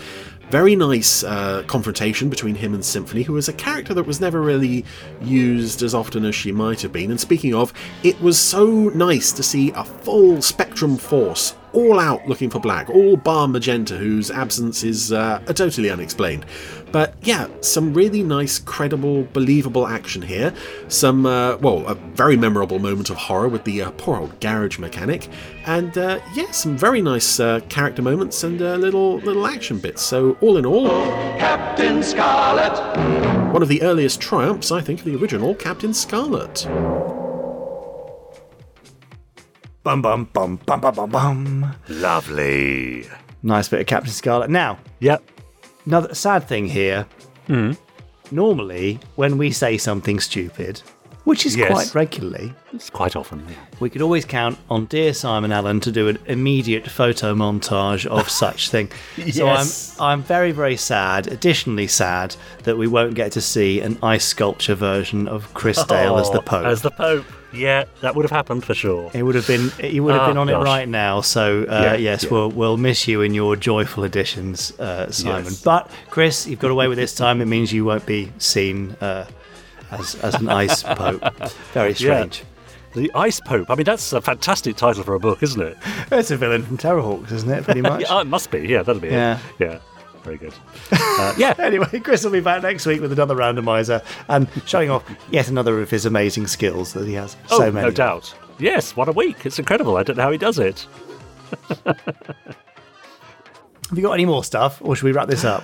Very nice uh, confrontation between him and Symphony, who was a character that was never really used as often as she might have been. And speaking of, it was so nice to see a full Spectrum force all out looking for Black, all bar Magenta, whose absence is uh, totally unexplained. But yeah, some really nice, credible, believable action here. Some, uh, well, a very memorable moment of horror with the uh, poor old garage mechanic, and uh, yeah, some very nice uh, character moments and uh, little little action bits. So all in all, Captain Scarlet. one of the earliest triumphs, I think, of the original Captain Scarlet. Bum bum bum bum bum bum bum. Lovely. Nice bit of Captain Scarlet. Now, Yep. another sad thing here. Hmm. Normally, when we say something stupid, which is Yes. quite regularly, It's quite often. Yeah. we could always count on dear Simon Allen to do an immediate photo montage of such thing. So I'm I'm very very sad. Additionally sad that we won't get to see an ice sculpture version of Chris Dale as the Oh, Pope. As the Pope. Yeah, that would have happened for sure. It would have been. You would have Oh, been on gosh. it right now. So uh, Yeah, yes, yeah. we'll we'll miss you in your joyful editions, uh, Simon. Yes. But Chris, you've got away with this time. It means you won't be seen uh, as as an ice pope. Very strange. The Ice Pope. I mean, that's a fantastic title for a book, isn't it? It's a villain from Terrahawks, isn't it? Pretty much. yeah, it must be. Yeah, that'll be Yeah. it. Yeah. Very good. Uh, yeah. anyway, Chris will be back next week with another randomizer and showing off yet another of his amazing skills that he has. Oh, so many. no doubt. Yes, what a week. It's incredible. I don't know how he does it. Have you got any more stuff, or should we wrap this up?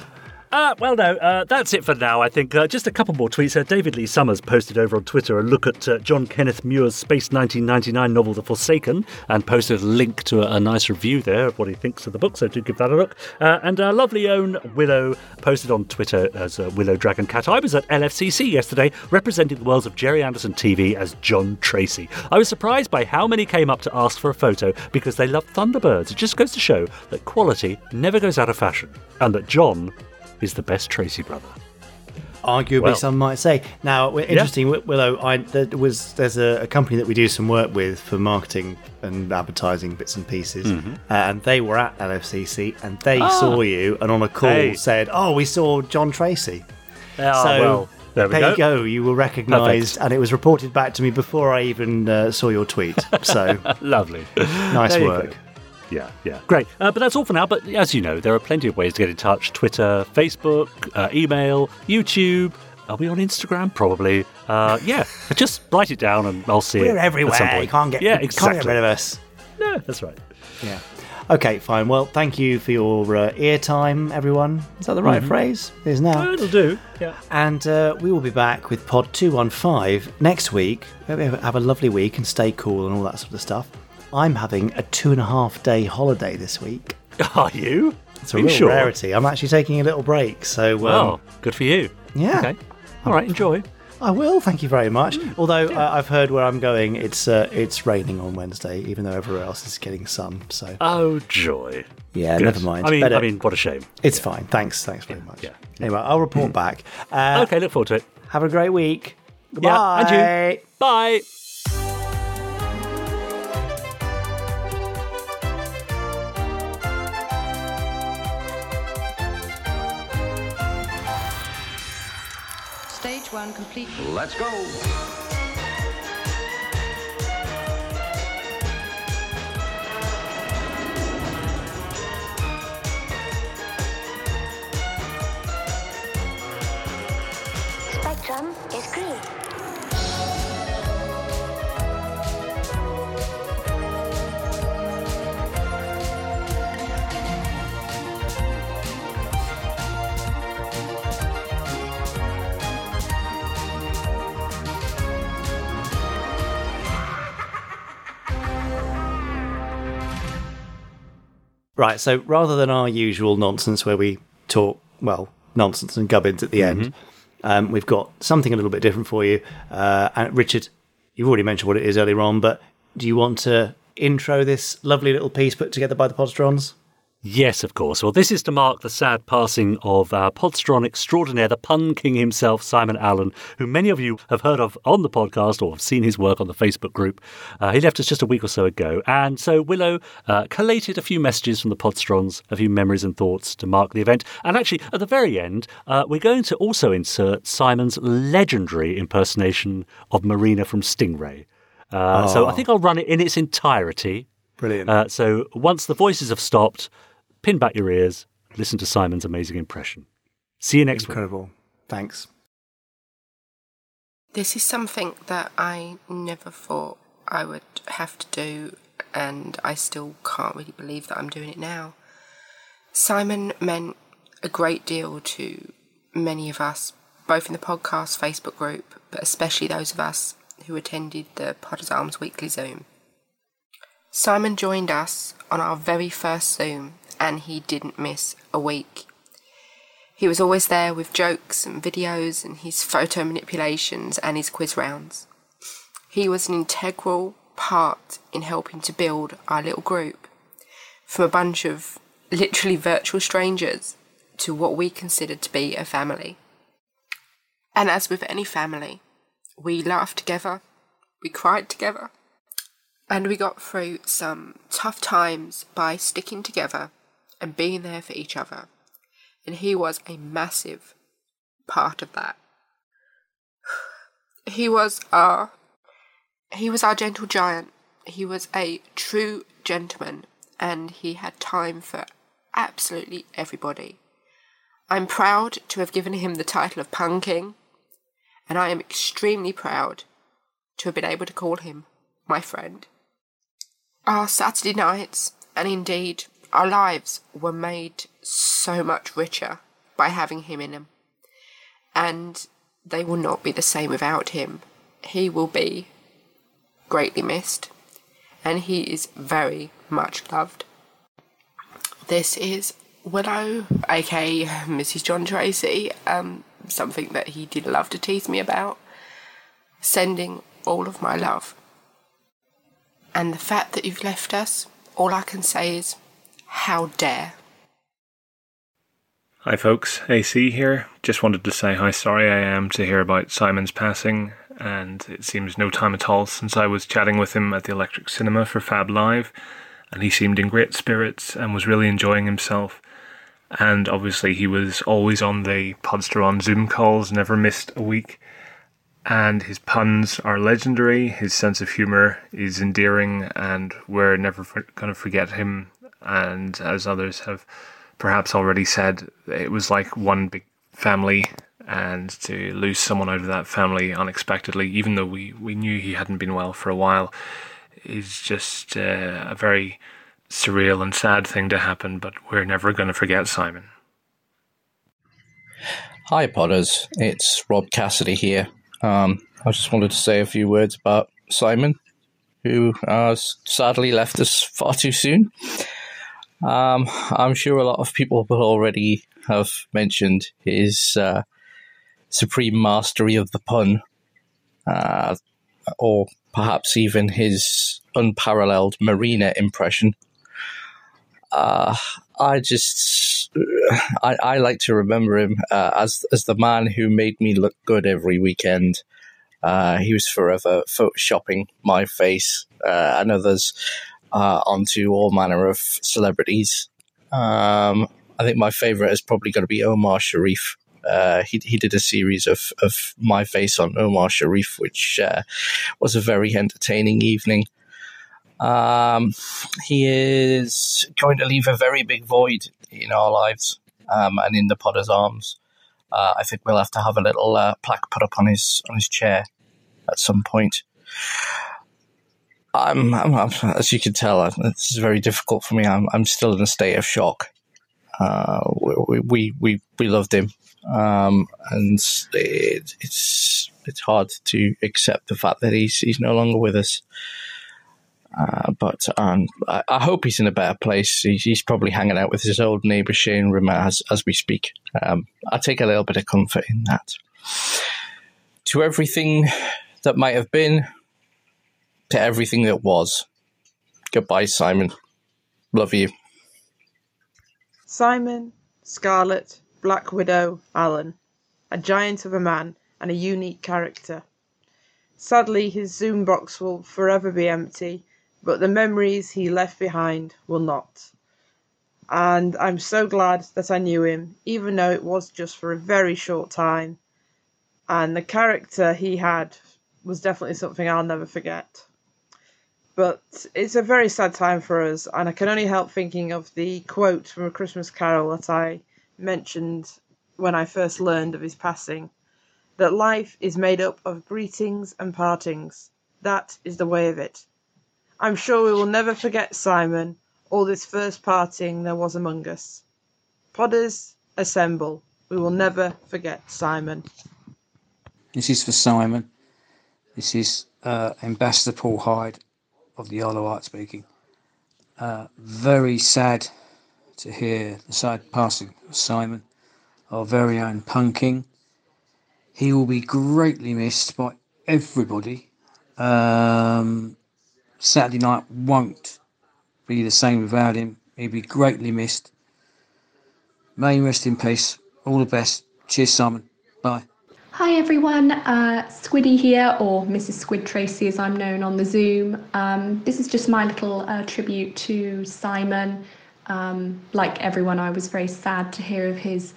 Uh, well, no, uh, that's it for now, I think. Uh, just a couple more tweets. Uh, David Lee Summers posted over on Twitter a look at uh, John Kenneth Muir's Space 1999 novel, The Forsaken, and posted a link to a, a nice review there of what he thinks of the book, so do give that a look. Uh, and our lovely own Willow posted on Twitter as Willow Dragon Cat. I was at LFCC yesterday representing the worlds of Gerry Anderson TV as John Tracy. I was surprised by how many came up to ask for a photo because they love Thunderbirds. It just goes to show that quality never goes out of fashion, and that John is the best Tracy brother. Arguably, Well. some might say. Now, interesting, Wi- Willow. I there was there's a, a company that we do some work with for marketing and advertising bits and pieces, Mhm. uh, and they were at LFCC and they Ah. saw you and on a call Hey. said, "Oh, we saw John Tracy." Ah, so well, there we you go. go. You were recognised, and it was reported back to me before I even uh, saw your tweet. So Lovely. nice There work. Go. Yeah, yeah. Great. Uh, but that's all for now. But as you know, there are plenty of ways to get in touch Twitter, Facebook, uh, email, YouTube. Are we on Instagram? Probably. Uh, yeah. just write it down and I'll see it. We're at everywhere. some point. You can't get, yeah, exactly. can't get rid of us. No, that's right. Yeah. Okay, fine. Well, thank you for your uh, ear time, everyone. Is that the right Mhm. phrase? It is now. It'll do. Yeah. And uh, we will be back with Pod 215 next week. Have a lovely week and stay cool and all that sort of stuff. I'm having a two and a half day holiday this week. Are you? It's a Are real sure? rarity. I'm actually taking a little break. So, um, Well, good for you. yeah. Okay. All right, enjoy. I will. Thank you very much. Although uh, I've heard where I'm going, it's uh, it's raining on Wednesday, even though everywhere else is getting sun. So Oh, joy. yeah, Good. never mind. I mean, Better- I mean, what a shame. it's fine. Thanks. Thanks very much. Yeah. Anyway, I'll report back. Uh, okay, look forward to it. Have a great week. Goodbye. Yeah, and you. Bye. Stage one complete. Let's go. Spectrum is green. Right, so rather than our usual nonsense where we talk, well, nonsense and gubbins at the end, um, we've got something a little bit different for you. Uh, and Richard, you've already mentioned what it is earlier on, but do you want to intro this lovely little piece put together by the Podsterons? Yes, of course. Well, this is to mark the sad passing of our Podsteron extraordinaire, the pun king himself, Simon Allen, who many of you have heard of on the podcast or have seen his work on the Facebook group. Uh, he left us just a week or so ago. And so Willow uh, collated a few messages from the Podsterons, a few memories and thoughts to mark the event. And actually, at the very end, uh, we're going to also insert Simon's legendary impersonation of Marina from Stingray. Uh, So Oh. I think I'll run it in its entirety. Brilliant. Uh, so once the voices have stopped, pin back your ears, listen to Simon's amazing impression. See you next week. Incredible. Thanks. This is something that I never thought I would have to do, and I still can't really believe that I'm doing it now. Simon meant a great deal to many of us, both in the podcast Facebook group, but especially those of us who attended the Potter's Arms weekly Zoom. Simon joined us on our very first Zoom, and he didn't miss a week. He was always there with jokes and videos and his photo manipulations and his quiz rounds. He was an integral part in helping to build our little group, from a bunch of literally virtual strangers to what we considered to be a family. And as with any family, we laughed together, we cried together, and we got through some tough times by sticking together and being there for each other. And he was a massive part of that. He was our he was our gentle giant. He was a true gentleman and he had time for absolutely everybody. I'm proud to have given him the title of Pun King, and I am extremely proud to have been able to call him my friend. Our Saturday nights, and indeed our lives, were made so much richer by having him in them. And they will not be the same without him. He will be greatly missed, and he is very much loved. This is Willow, aka Mrs. John Tracy, um, something that he did love to tease me about, sending all of my love. And the fact that you've left us, all I can say is, how dare. Hi, folks. AC here. Just wanted to say how sorry I am to hear about Simon's passing, and it seems no time at all since I was chatting with him at the Electric Cinema for Fab Live, and he seemed in great spirits and was really enjoying himself. And obviously, he was always on the Podsteron Zoom calls, never missed a week. And his puns are legendary, his sense of humour is endearing, and we're never going to forget him. And as others have perhaps already said, it was like one big family, and to lose someone out of that family unexpectedly, even though we, we knew he hadn't been well for a while, is just uh, a very surreal and sad thing to happen, but we're never going to forget Simon. Hi, Potters. It's Rob Cassidy here. Um, I just wanted to say a few words about Simon, who uh, sadly left us far too soon. Um, I'm sure a lot of people will already have mentioned his uh, supreme mastery of the pun, uh, or perhaps even his unparalleled Marina impression. Uh, I just, I, I like to remember him uh, as as the man who made me look good every weekend. Uh, he was forever photoshopping my face uh, and others uh, onto all manner of celebrities. Um, I think my favorite is probably going to be Omar Sharif. Uh, he he did a series of of my face on Omar Sharif, which uh, was a very entertaining evening. Um, he is going to leave a very big void in our lives um, and in the Potter's arms. Uh, I think we'll have to have a little uh, plaque put up on his on his chair at some point. I'm, I'm, as you can tell, this is very difficult for me. I'm I'm still in a state of shock. Uh, we, we we we loved him, um, and it, it's it's hard to accept the fact that he's he's no longer with us. Uh, but um, I, I, hope he's in a better place. He's, he's, probably hanging out with his old neighbour Shane Rimmer as, as we speak. Um, I take a little bit of comfort in that. To everything that might have been, to everything that was. Goodbye, Simon. Love you. Simon, Scarlet, Black Widow, Allen. A giant of a man and a unique character. Sadly, his Zoom box will forever be empty, but the memories he left behind will not. And I'm so glad that I knew him, even though it was just for a very short time. And the character he had was definitely something I'll never forget. But it's a very sad time for us, and I can only help thinking of the quote from A Christmas Carol that I mentioned when I first learned of his passing that life is made up of greetings and partings. That is the way of it. I'm sure we will never forget Simon or this first parting there was among us. Podders, assemble. We will never forget Simon. This is for Simon. This is uh, Ambassador Paul Hyde of the Isle Wight speaking. Uh, very sad to hear the sad passing of Simon, our very own Pun King. He will be greatly missed by everybody. Um, Saturday night won't be the same without him. He'll be greatly missed. May he rest in peace. All the best. Cheers, Simon. Bye. Hi everyone, uh, Squiddy here, or Mrs. Squid Tracy as I'm known on the Zoom. Um, this is just my little uh, tribute to Simon. Um, like everyone, I was very sad to hear of his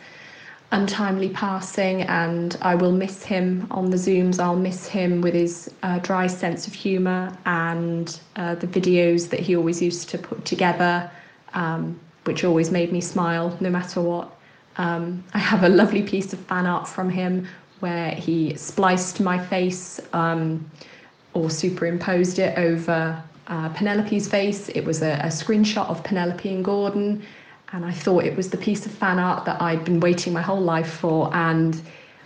untimely passing, and I will miss him on the Zooms. I'll miss him with his uh, dry sense of humour and uh, the videos that he always used to put together, um, which always made me smile no matter what. Um, I have a lovely piece of fan art from him where he spliced my face um, or superimposed it over uh, Penelope's face. It was a, a screenshot of Penelope and Gordon and I thought it was the piece of fan art that I'd been waiting my whole life for. And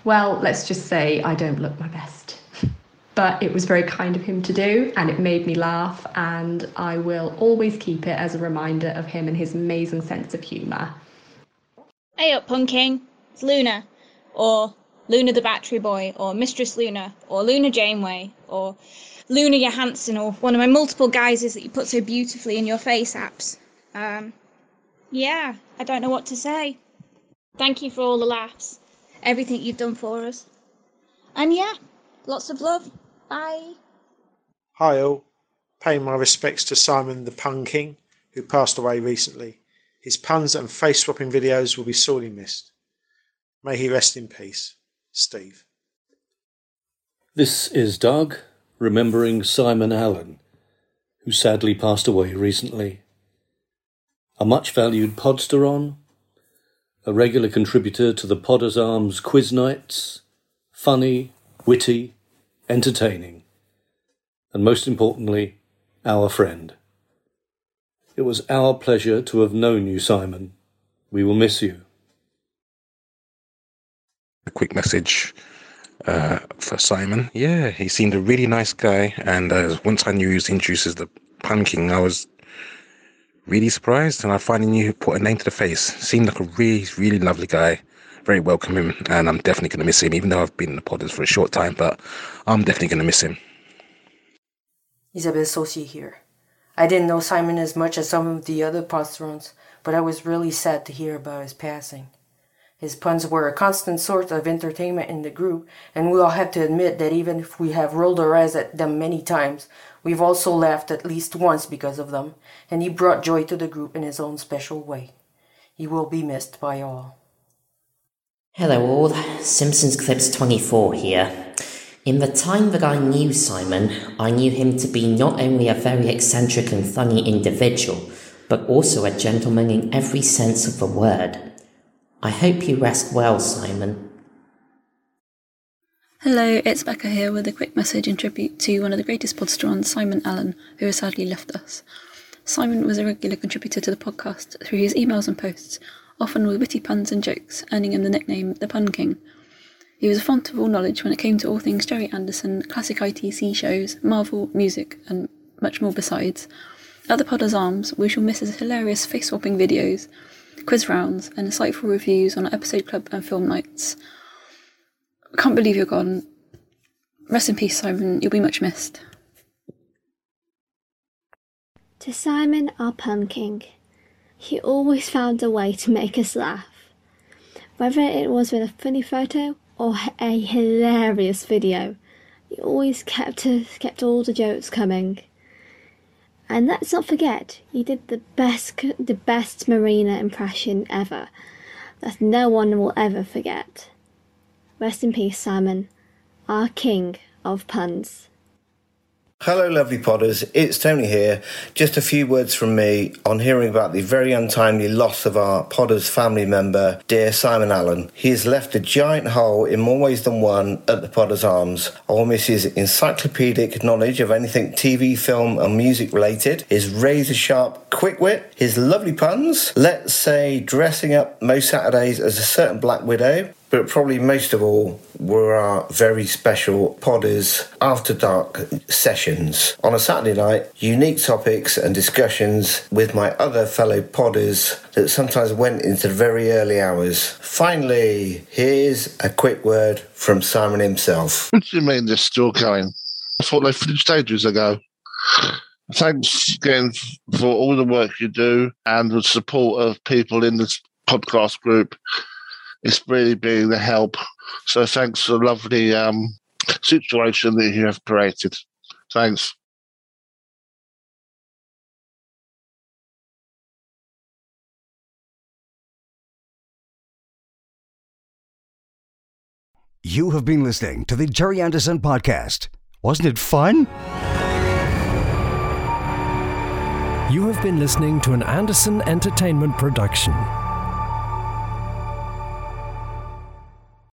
well, let's just say I don't look my best. but it was very kind of him to do, and it made me laugh, and I will always keep it as a reminder of him and his amazing sense of humour. Hey up, Pun King! It's Luna, or Luna the Battery Boy, or Mistress Luna, or Luna Janeway, or Luna Johansson, or one of my multiple guises that you put so beautifully in your face apps. Um, yeah, I don't know what to say. Thank you for all the laughs, everything you've done for us. And yeah, lots of love. Bye. Hi all. Paying my respects to Simon the Pun King, who passed away recently. His puns and face swapping videos will be sorely missed. May he rest in peace. Steve. This is Doug, remembering Simon Allen, who sadly passed away recently a much valued podsteron, a regular contributor to the Podders Arms quiz nights, funny, witty, entertaining, and most importantly, our friend. It was our pleasure to have known you, Simon. We will miss you. A quick message uh, for Simon. Yeah, he seemed a really nice guy, and uh, once I knew he was introduced as the Pun King, I was really surprised, and I finally knew he put a name to the face. Seemed like a really, really lovely guy, very welcoming, and I'm definitely going to miss him. Even though I've been in the Podders for a short time, but I'm definitely going to miss him. He's a Isabel Sosi here. I didn't know Simon as much as some of the other Podsterons, but I was really sad to hear about his passing. His puns were a constant source of entertainment in the group, and we all have to admit that even if we have rolled our eyes at them many times, we've also laughed at least once because of them, and he brought joy to the group in his own special way. He will be missed by all. Hello all, Simpsons Clips 24 here. In the time that I knew Simon, I knew him to be not only a very eccentric and funny individual, but also a gentleman in every sense of the word. I hope you rest well, Simon. Hello, it's Becca here with a quick message in tribute to one of the greatest podsterons, Simon Allen, who has sadly left us. Simon was a regular contributor to the podcast through his emails and posts, often with witty puns and jokes, earning him the nickname the Pun King. He was a font of all knowledge when it came to all things Gerry Anderson, classic ITC shows, Marvel, music, and much more besides. At the Podders Arms, we shall miss his hilarious face swapping videos, quiz rounds, and insightful reviews on episode club and film nights. I can't believe you're gone. Rest in peace, Simon. You'll be much missed. To Simon, our pumpkin, he always found a way to make us laugh. Whether it was with a funny photo or a hilarious video, he always kept us, kept all the jokes coming. And let's not forget, he did the best the best Marina impression ever, that no one will ever forget. Rest in peace, Simon, our king of puns. Hello, lovely podders. It's Tony here. Just a few words from me on hearing about the very untimely loss of our podders family member, dear Simon Allen. He has left a giant hole in more ways than one at the Podders Arms. Will miss his encyclopedic knowledge of anything TV, film, and music related, his razor sharp quick wit, his lovely puns, let's say dressing up most Saturdays as a certain Black Widow, but probably most of all were our very special Podders After Dark sessions. On a Saturday night, unique topics and discussions with my other fellow Podders that sometimes went into very early hours. Finally, here's a quick word from Simon himself. What do you mean they're still going? I thought they finished ages ago. Thanks again for all the work you do and the support of people in this podcast group it's really been a help. So thanks for the lovely um, situation that you have created. Thanks. You have been listening to the Gerry Anderson Podcast. Wasn't it fun? You have been listening to an Anderson Entertainment production.